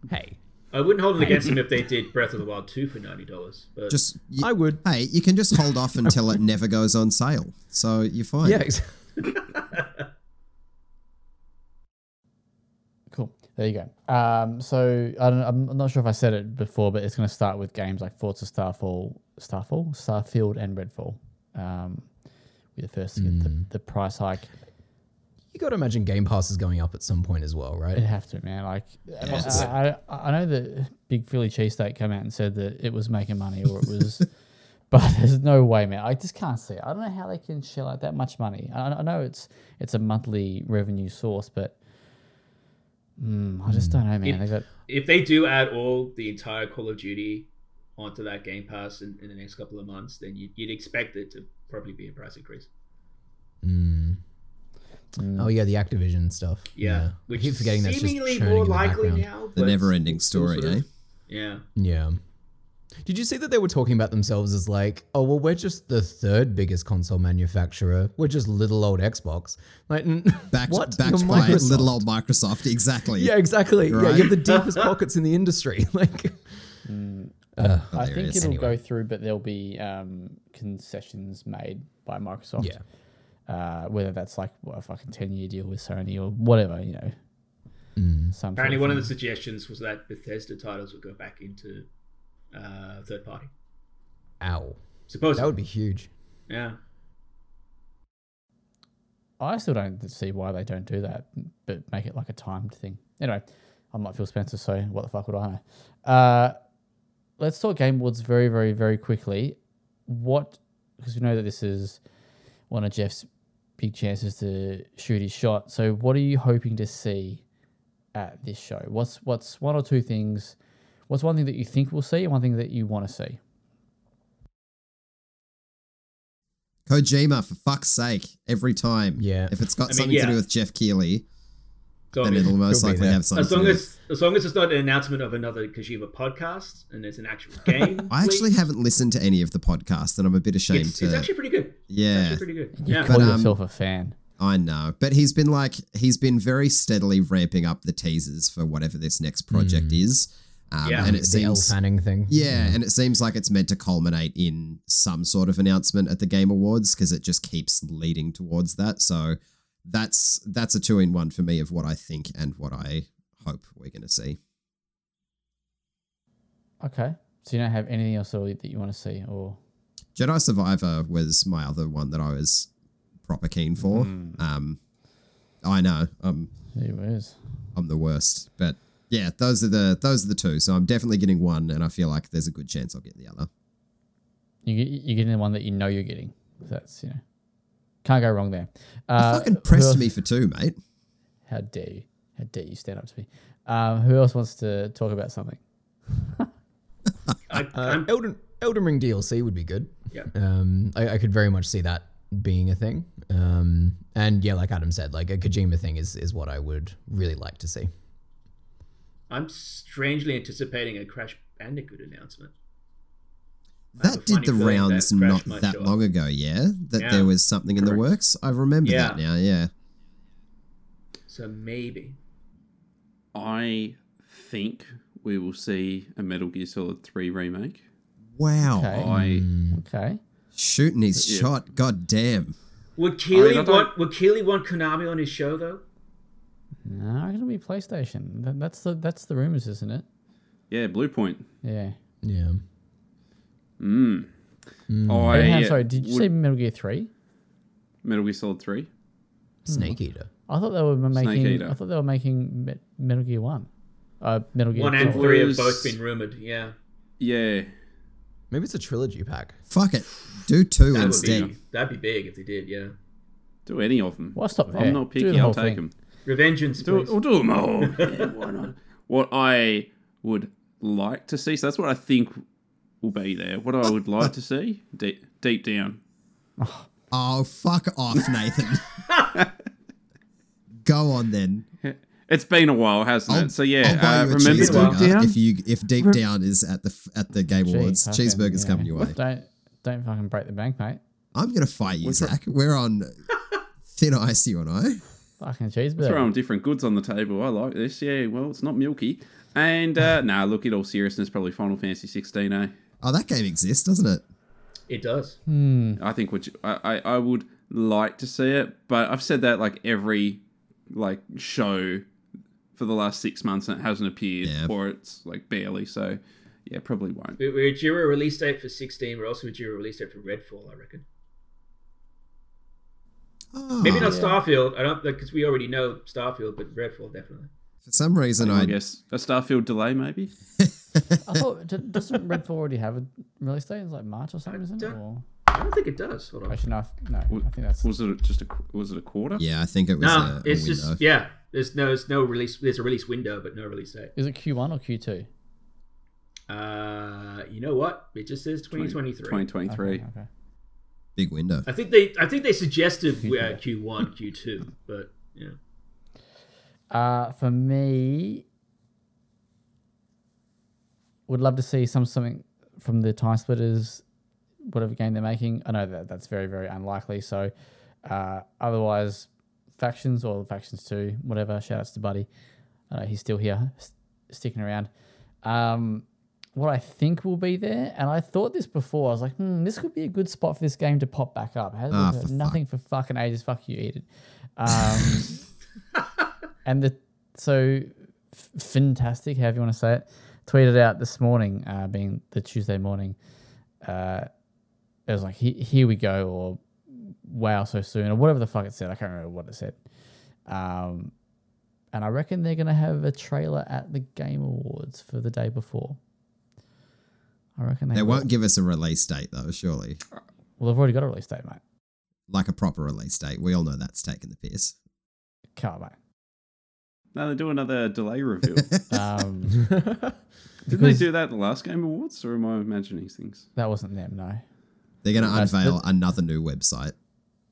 hey, I wouldn't hold it against them if they did Breath of the Wild 2 for ninety dollars. But Just, I would. hey, you can just hold off until it never goes on sale. So you're fine. Yeah, ex- Cool. There you go. Um, so I don't, I'm not sure if I said it before, but it's going to start with games like Forza Starfall, Starfall, Starfield, and Redfall. Um, with the first to get the, the price hike. you got to imagine Game Pass is going up at some point as well, right? It'd have to, man. Like, I, I, I know that Big Philly Cheesesteak came out and said that it was making money or it was, but there's no way, man. I just can't see it. I don't know how they can shell out that much money. I, I know it's it's a monthly revenue source, but mm, I just don't know, man. If- They got if they do add all the entire Call of Duty onto that Game Pass in, in the next couple of months, then you'd, you'd expect it to probably be a price increase. Mm. Oh yeah, the Activision stuff. Yeah, I which keep is forgetting that's just more in the likely now. The never ending story, sort eh? Yeah. Yeah. Did you see that they were talking about themselves as like, oh well, we're just the third biggest console manufacturer. We're just little old Xbox. Like, Backed, what? backed You're by Microsoft. little old Microsoft. Exactly. Yeah, exactly. Yeah, you have the deepest pockets in the industry. Like, uh, I think it'll Anyway. go through, but there'll be um, concessions made by Microsoft. yeah. Uh, whether that's like what, a fucking ten year deal with Sony or whatever, you know. Mm. Apparently, one of the suggestions was that Bethesda titles would go back into uh, third party. Ow. Supposedly, That would be huge. yeah. I still don't see why they don't do that, but make it like a timed thing. Anyway, I'm not Phil Spencer, so what the fuck would I know? Uh, let's talk Game Awards very, very, very quickly. What, because we know that this is one of Geoff's big chances to shoot his shot. So, what are you hoping to see at this show? What's what's one or two things? What's one thing that you think we'll see, and one thing that you want to see? Kojima, for fuck's sake, every time. Yeah. If it's got I mean, something to do with Geoff Keighley, So, I then mean, it'll most likely there. have something as long to do as as long as it's not an announcement of another Kojima podcast and it's an actual game. I actually haven't listened to any of the podcasts, and I'm a bit ashamed It's, to. it's actually pretty good. It's yeah, actually pretty good. You Yeah. call But, um, yourself a fan. I know, but he's been like he's been very steadily ramping up the teasers for whatever this next project is. Um, Yeah. and it the Elle seems Fanning thing. Yeah, and it seems like it's meant to culminate in some sort of announcement at the Game Awards because it just keeps leading towards that. So that's that's a two in one for me of what I think and what I hope we're going to see. Okay, so you don't have anything else that you want to see, or Jedi Survivor was my other one that I was proper keen for. Um, I know I'm who is? I'm the worst, but yeah, those are the those are the two. So I'm definitely getting one, and I feel like there's a good chance I'll get the other. You you're getting the one that you know you're getting. That's you know, can't go wrong there. You Uh, fucking pressed else- me for two, mate. How dare you? How dare you stand up to me? Um, who else wants to talk about something? I, Uh, Elden Elden Ring DLC would be good. Yeah. Um, I, I could very much see that being a thing. Um, and yeah, like Adam said, like a Kojima thing is is what I would really like to see. I'm strangely anticipating a Crash Bandicoot announcement. I have a That did the feeling that rounds not that show up. long ago, yeah? That Yeah, there was something in the works? I remember that now, yeah. So maybe. I think we will see a Metal Gear Solid 3 remake. Wow. Okay. I Mm. Okay. Shooting his Yeah. shot, god damn. Would Keighley I don't- want would Keighley want Konami on his show though? No, I reckon it'll be PlayStation. That, that's the that's the rumors, isn't it? yeah, Bluepoint. Yeah. Yeah. Mm. Mm. I Hey, Ham, uh, sorry, did you would- say Metal Gear Three? Metal Gear Solid 3? Snake Eater. I thought they were making. Eater. I thought they were making Me- Metal Gear One. Uh, Metal Gear. One and three have both been rumored. Yeah, Yeah. Maybe it's a trilogy pack. Fuck it. Do two that would instead. be that'd be big if they did. Yeah, Do any of them. Why stop there? I'm not Do picky, the I'll take thing. them. Revengeance. Do, please. we'll do them all. Yeah, why not? What I would like to see, so that's what I think will be there. What I would like to see, deep, deep down. Oh, fuck off, Nathan. Go on then. It's been a while, hasn't I'll, it? So yeah, I'll buy uh, you a remember cheeseburger Deep Down? if you if Deep Down is at the at the Game Gee, Awards. fucking, Cheeseburger's yeah. coming your way. Don't don't fucking break the bank, mate. I'm gonna fight you, What's that? Zack. We're on thin ice, you and I. Fucking cheeseburger. throwing different goods on the table. I like this. Yeah, well, it's not milky. And uh, nah, look, in all seriousness, probably Final Fantasy 16. Eh? Oh, that game exists, doesn't it? It does. Hmm. I think which I, I I would like to see it, but I've said that like every like show for the last six months and it hasn't appeared, Yeah. or it's like barely. So yeah, probably won't. We- We're due a release date for 16. We're also due a release date for Redfall. I reckon. Oh, Maybe not Yeah. Starfield. I don't because we already know Starfield, but Redfall definitely. For some reason, I I guess a Starfield delay maybe. I thought doesn't Redfall already have a release date? It's like March or something, isn't it? Or I don't think it does. Hold on. actually, no, no. I think that's Was it just a was it a quarter? yeah, I think it was No, a, a it's window. just yeah. There's no there's no release. There's a release window, but no release date. is it Q1 or Q2? Uh, you know what? It just says 2023. 2023. Okay, okay. Big window. I think they I think they suggested uh, Q1, Q2, but yeah. Uh, for me, would love to see some something from the TimeSplitters, whatever game they're making. I know that that's very very unlikely. So, uh, otherwise, factions or factions two, whatever. Shout outs to Buddy. I know he's still here, s- sticking around. Um, what I think will be there, and I thought this before. I was like, hmm, this could be a good spot for this game to pop back up. Has for nothing for fucking ages. Fuck you, eat it. Um, and the so f- fantastic, however you want to say it, tweeted out this morning, uh, being the Tuesday morning. Uh, it was like, "He- "Here we go," or "Wow, so soon," or whatever the fuck it said. I can't remember what it said. Um, and I reckon they're gonna have a trailer at the Game Awards for the day before. I reckon they, They will. won't give us a release date though, surely. Well, they've already got a release date, mate. Like a proper release date. We all know that's taking the piss. Come on, mate. No, they do another delay reveal. Um, Didn't they do that at the last Game Awards, or am I imagining things? that wasn't them, no. They're going to That's- unveil another new website.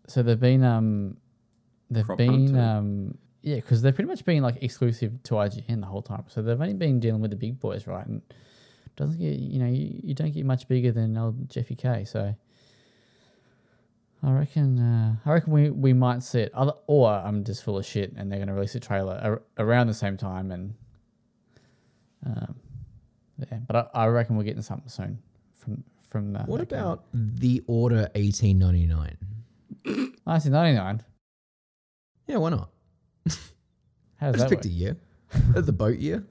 So they've been um, they've Prop been um, yeah, because they've pretty much been like exclusive to IGN the whole time. So they've only been dealing with the big boys, right? And doesn't get you know you, you don't get much bigger than old Jeffy K. So I reckon uh, I reckon we, we might see it. Other, or I'm just full of shit, and they're going to release a trailer ar- around the same time, and um, yeah. But I, I reckon we're getting something soon from from that. What that game. about the Order 1899? 1999? Yeah, why not? How I just that picked work? a year. The boat year.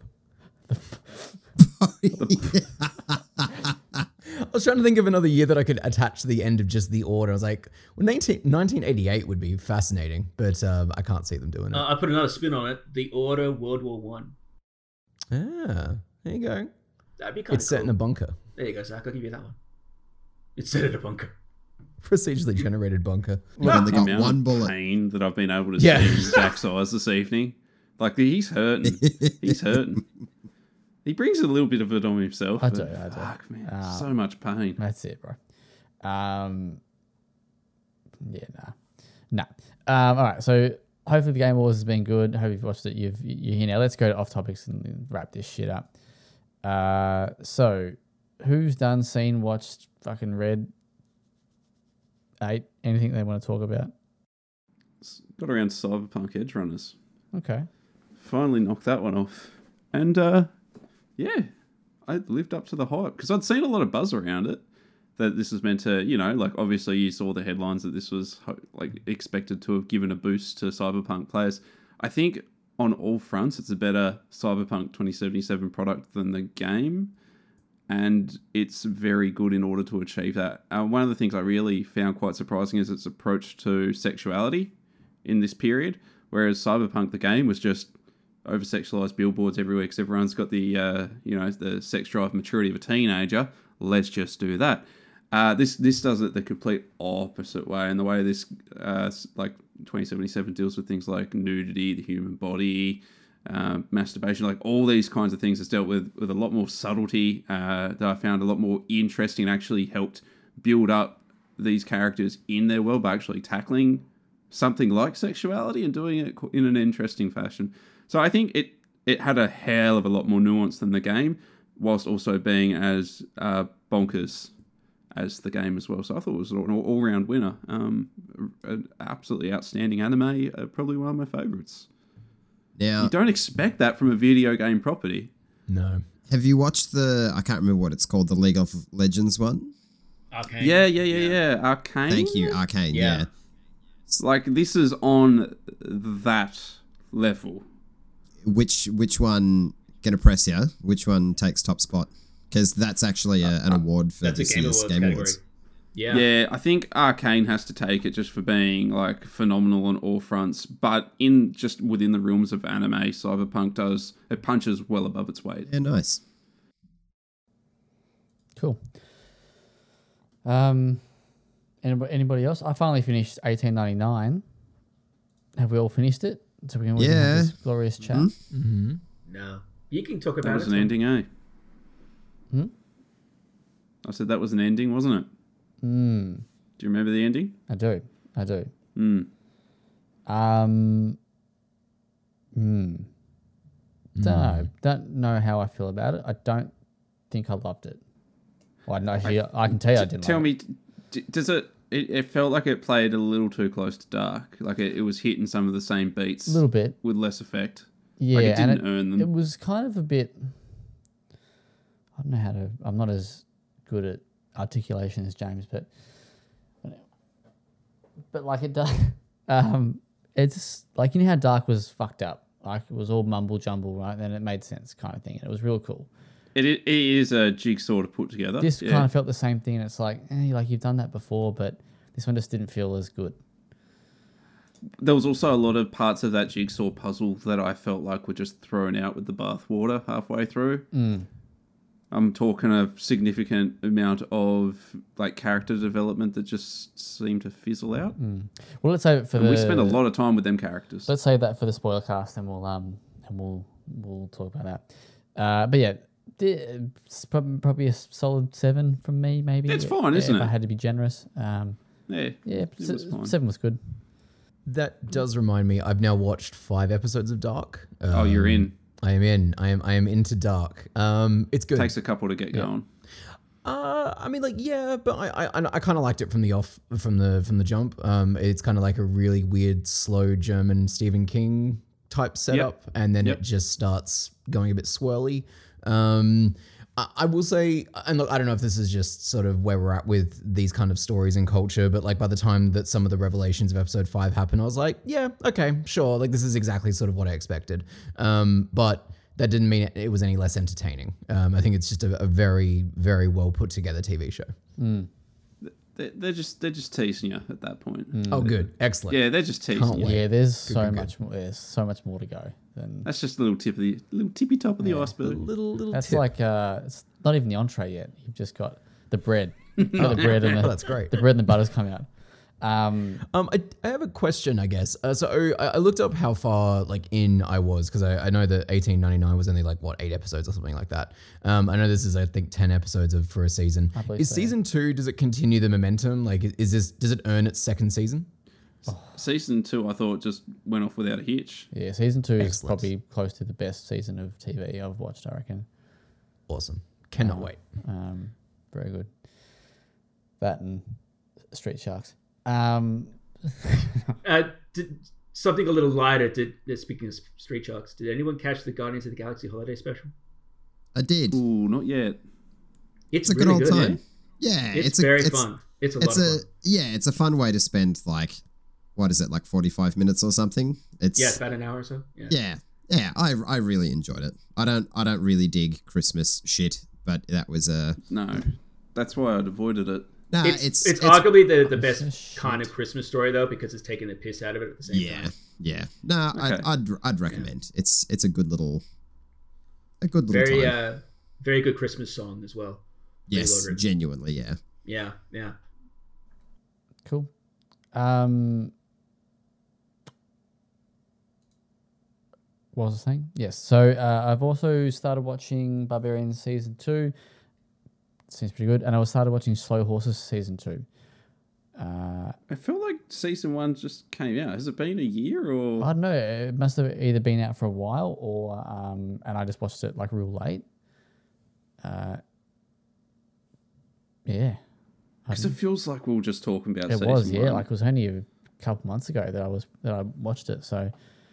I was trying to think of another year that I could attach to the end of just the order. I was like, well, 19, 1988 would be fascinating, but um, I can't see them doing it. Uh, I put another spin on it. The Order World War One. ah, there you go. That'd be kind It's of set in a bunker. There you go, Zack. I'll give you that one. It's set in a bunker. Procedurally generated bunker. When they The got amount one of bullet. pain that I've been able to Yeah. see in Zack's eyes this evening. Like he's hurting. He's hurting. He brings a little bit of it on himself. I do, I do. Fuck, man. Uh, so much pain. That's it, bro. Um, yeah, nah, nah. Um, all right. So hopefully the Game Wars has been good. I hope you've watched it. You've you're here now. Let's go to off topics and wrap this shit up. Uh, so who's done, seen, watched, fucking read eight? Anything they want to talk about? Got around Cyberpunk Edgerunners. Okay. Finally knocked that one off. And uh, yeah, I lived up to the hype because I'd seen a lot of buzz around it. That this is meant to, you know, like obviously you saw the headlines that this was like expected to have given a boost to Cyberpunk players. I think on all fronts, it's a better Cyberpunk 2077 product than the game. And it's very good in order to achieve that. Uh, one of the things I really found quite surprising is its approach to sexuality in this period. Whereas Cyberpunk, the game, was just over sexualized billboards everywhere because everyone's got the uh, you know the sex drive maturity of a teenager. Let's just do that. Uh, this this does it the complete opposite way, and the way this uh, like 2077 deals with things like nudity, the human body, um, masturbation, like all these kinds of things is dealt with with a lot more subtlety uh, that I found a lot more interesting and actually helped build up these characters in their world by actually tackling something like sexuality and doing it in an interesting fashion. So I think it it had a hell of a lot more nuance than the game, whilst also being as uh, bonkers as the game as well. So I thought it was an all round winner. Um, an absolutely outstanding anime, uh, probably one of my favorites. Now, You don't expect that from a video game property. No. have you watched the? I can't remember what it's called. The League of Legends one. Okay. Yeah, yeah, yeah, yeah. Arcane. Thank you, Arcane. Yeah. Yeah. Like this is on that level. Which which one gonna press you? Which one takes top spot? Because that's actually a, an award for That's a this Game year's Awards Game category. Awards. Yeah. Yeah, I think Arcane has to take it just for being like phenomenal on all fronts, but in just within the realms of anime, Cyberpunk does it punches well above its weight. Yeah, nice. Cool. Um, anybody, anybody else? I finally finished 1899. Have we all finished it? So we can, we can have Yeah. this glorious chat. Mm-hmm. No. You can talk about. That about was it. an Tom. ending, eh? Hmm? I said that was an ending, wasn't it? Mm, Do you remember the ending? I do. I do. Mm. Um, hmm. Don't know. Don't know how I feel about it. I don't think I loved it. Well, I know. I, I can tell you I didn't. Tell love me, d- does it, it? It felt like it played a little too close to dark. Like it, it was hitting some of the same beats a little bit. with less effect. Yeah, Like it didn't earn them. It was kind of a bit. I don't know how to. I'm not as good at articulation as James, but but like it does. Um, it's like you know how Dark was fucked up. Like it was all mumble jumble, right? Then it made sense, kind of thing, and it was real cool. It, it is a jigsaw to put together. This yeah. kind of felt the same thing, it's like, eh, like you've done that before, but this one just didn't feel as good. there was also a lot of parts of that jigsaw puzzle that I felt like were just thrown out with the bathwater halfway through. Mm. I'm talking a significant amount of like character development that just seemed to fizzle out. Well, let's save it for And the. we spent a lot of time with them characters. Let's save that for the spoiler cast, and we'll um and we'll we'll talk about that. Uh, but yeah, it's prob- probably a solid seven from me, maybe. It's if- fine, isn't if it? I had to be generous. Um, yeah, yeah, se- was fine. seven was good. That does remind me. I've now watched five episodes of Dark. Oh, you're Um, in. I am in. I am. I am into Dark. Um, it's good. Takes a couple to get going. Uh, I mean, like, yeah, but I, I, I kind of liked it from the off, from the, from the jump. Um, it's kind of like a really weird, slow German Stephen King type setup, and then Yep. it just starts going a bit swirly. Um, I, I will say, and look, I don't know if this is just sort of where we're at with these kind of stories and culture, but like by the time that some of the revelations of episode five happened, I was like, yeah, okay, sure, like this is exactly sort of what I expected. Um, but that didn't mean it, it was any less entertaining. Um, I think it's just a, a very, very well put together TV show. They're, they're just they're just teasing you at that point. Oh, good, excellent. Yeah, they're just teasing Can't you. wait. Yeah, there's so good, much more. There's so much more to go. Than That's just a little tip of the little tippy top of the iceberg. little, little. that's tip. like uh, it's not even the entree yet. You've just got the bread. You've got the bread and the, Oh, that's great. the bread and the butter's come out. Um, Um, I, I have a question, I guess. Uh, so I, I looked up how far like in I was because I, I know that 1899 was only like what eight episodes or something like that. Um, I know this is I think ten episodes of for a season. Is so, yeah. season two? Does it continue the momentum? Like, is this does it earn its second season? Season two, I thought just went off without a hitch. Yeah, season two is probably close to the best season of TV I've watched. I reckon. Awesome. Cannot wait. Um, very good. That and Street Sharks. Um, Uh, did, something a little lighter. Did uh, speaking of Street Sharks, did anyone catch the Guardians of the Galaxy holiday special? I did. Ooh, not yet. It's, It's a good old good, time. Yeah, Yeah? It's, a, very it's, fun. It's a It's lot a fun. yeah, it's a fun way to spend like what is it like forty five minutes or something. It's Yeah, about an hour or so. Yeah. yeah, yeah. I I really enjoyed it. I don't I don't really dig Christmas shit, but that was a No, that's why I'd avoided it. nah. It's, It's it's, arguably the, the best kind of Christmas story though because it's taking the piss out of it at the same yeah time. yeah. Nah, Okay. I'd, I'd I'd recommend. It's it's a good little a good little Very time. uh, very good Christmas song as well. yes, genuinely, yeah. Yeah, yeah. cool. Um, what was I saying? Yes. So uh, I've also started watching Barbarian season two. Seems pretty good, and I was started watching Slow Horses season two. Uh, I feel like season one just came out. Has it been a year or? I don't know. It must have either been out for a while or, um, and I just watched it like real late. Uh, yeah. Because it feels like we were just talking about. It season was, yeah. one. Like it was only a couple months ago that I was that I watched it. So,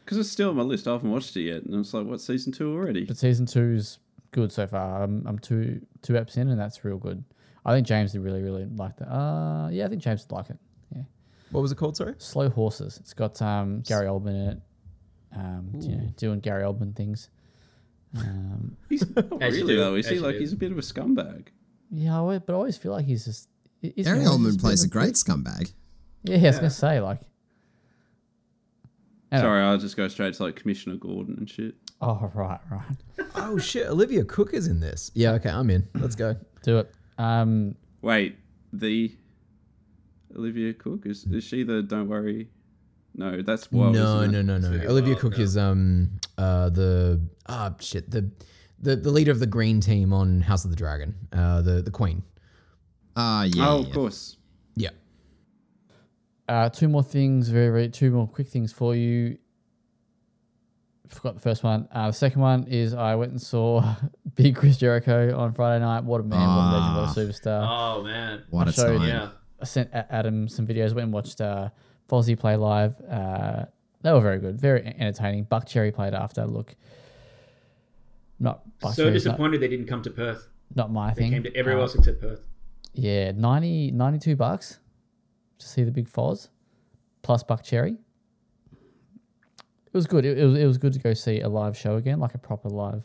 because it's still on my list. I haven't watched it yet, and it's like, what season two already? but season two's good so far. I'm I'm two two eps in, and that's real good. I think James would really really like that. Uh, yeah, I think James would like it. Yeah, What was it called? Sorry. Slow Horses. It's got um Gary Oldman in it. Um, you know, doing Gary Oldman things. Um, He's not really do, though. Is he like do. he's a bit of a scumbag? yeah, I but I always feel like he's just. He's, Gary Oldman plays of a great scumbag. Yeah, yeah, I was gonna say like. Anyway. Sorry, I'll just go straight to like Commissioner Gordon and shit. Oh right, right. Oh shit! Olivia Cooke is in this. Yeah. Okay, I'm in. Let's go. Do it. Um, Wait, the Olivia Cooke is is she the Don't Worry? No, that's Wild. no, isn't no, no, no. Olivia Olivia Cooke no. is um uh the ah shit the the the leader of the green team on House of the Dragon. Uh, the the queen. Ah, yeah. Oh, yeah. of course. Yeah. Uh, two more things, very, very, two more quick things for you. Forgot the first one. Uh, the second one is I went and saw Big Chris Jericho on Friday night. What a man, what a legend, what a superstar. Oh man. What I a showed- time. Yeah. I sent Adam some videos. Went and watched uh, Fozzy play live. Uh, they were very good, very entertaining. Buckcherry played after. Look, not Buck So Cherry's not, disappointed they didn't come to Perth. not my They thing. came to everywhere Uh, else except Perth. Yeah, 90, 92 bucks to see the big Foz plus Buckcherry. It was good. It, it was it was good to go see a live show again, like a proper live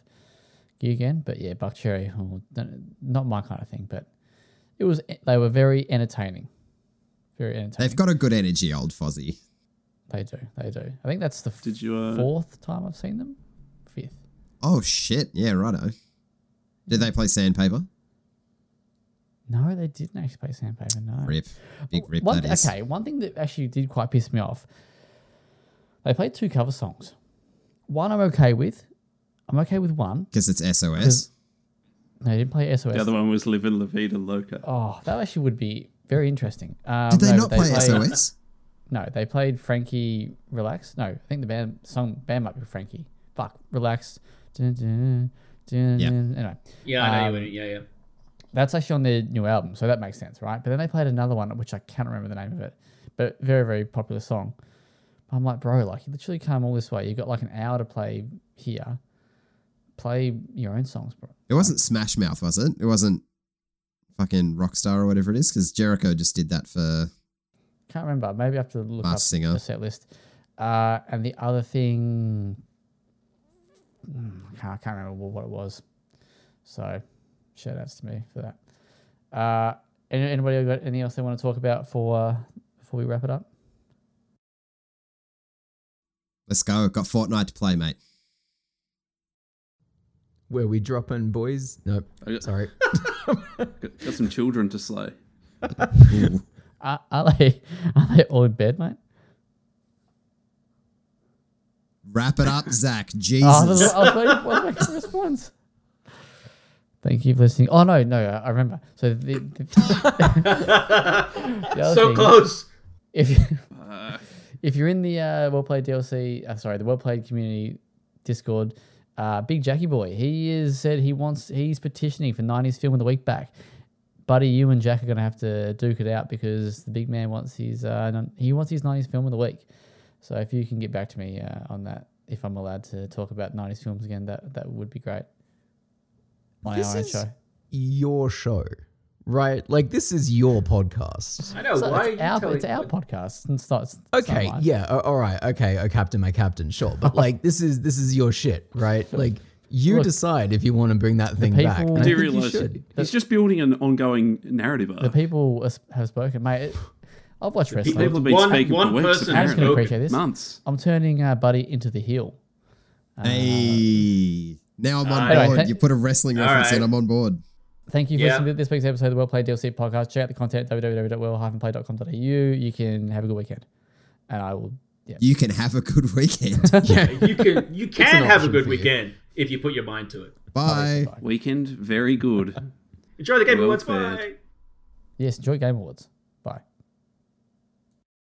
gig again. But yeah, Buckcherry, oh, don't- not my kind of thing. But it was. They were very entertaining. Very entertaining. They've got a good energy, old Fozzy. They do. They do. I think that's the Did you? Uh, fourth time I've seen them. Fifth. Oh shit! Yeah, righto. Did they play Sandpaper? No, they didn't actually play Sandpaper. No. Rip, big rip One, that is. okay, one thing that actually did quite piss me off. They played two cover songs. One I'm okay with. I'm okay with one. Because it's SOS. No, they didn't play SOS. the other one was Living La Vida Loca. Oh, that actually would be very interesting. Um, Did they no, not but play played- SOS? No, they played Frankie Relax. No, I think the band song band might be Frankie. Fuck, Relax. Dun, dun, dun, Yeah. Anyway, Yeah, I know Um, you wouldn't. Yeah, yeah. That's actually on their new album, so that makes sense, right? But then they played another one, which I can't remember the name of it, but very, very popular song. I'm like, bro, like you literally come all this way. You got like an hour to play here. Play your own songs, bro. It wasn't Smash Mouth, was it? It wasn't fucking Rockstar or whatever it is. Because Jericho just did that for. Can't remember. Maybe I have to look up Singer. the set list. Uh, and the other thing, mm, I can't, I can't remember what it was. So, shout outs to me for that. Uh, anybody got anything else they want to talk about for uh, before we wrap it up? Let's go. Got Fortnite to play, mate. Where we dropping, boys? Nope. Got, Sorry. got, got some children to slay. Ooh. Are, are they are they all in bed, mate? Wrap it up, Zack. Oh, Jesus. I was, I was waiting, I was waiting for response. Thank you for listening. Oh no, no, I remember. So the, the, the So thing- close. If you, Uh, if you're in the uh, Well Played DLC, uh, sorry, the Well Played Community Discord, uh, Big Jackie Boy, he is said he wants he's petitioning for 90s Film of the Week back. Buddy, you and Jack are gonna have to duke it out because the big man wants his uh, non- he wants his 90s Film of the Week. So if you can get back to me uh, on that, if I'm allowed to talk about 90s films again, that that would be great. On This own is- show. Your show, right? Like this is your podcast. I know So why. it's our, it's our podcast. It's not, it's not Okay, mine. yeah, all right, okay, oh, captain, my captain, sure, but like this is this is your shit, right? Like you Look, decide if you want to bring that thing back. people- and I I do you realise should. he's just building an ongoing narrative The people have spoken, mate. It, I've watched wrestling. People have been One- speaking one for weeks, person Adam's gonna apparently. appreciate this. months. I'm turning uh, Buddy into the heel. Uh, Hey, now I'm on Anyway, board. th- you put a wrestling All reference in. I'm on board. Thank you for Yeah. listening to this week's episode of the Well Played DLC podcast. Check out the content at www.well-play.com.au. You can have a good weekend, and I will. Yeah, You can have a good weekend. Yeah, You can you can have a good for you. weekend if you put your mind to it. Bye. Weekend, very good. Enjoy the Game Well Awards. fed. Bye. yes. Enjoy Game Awards.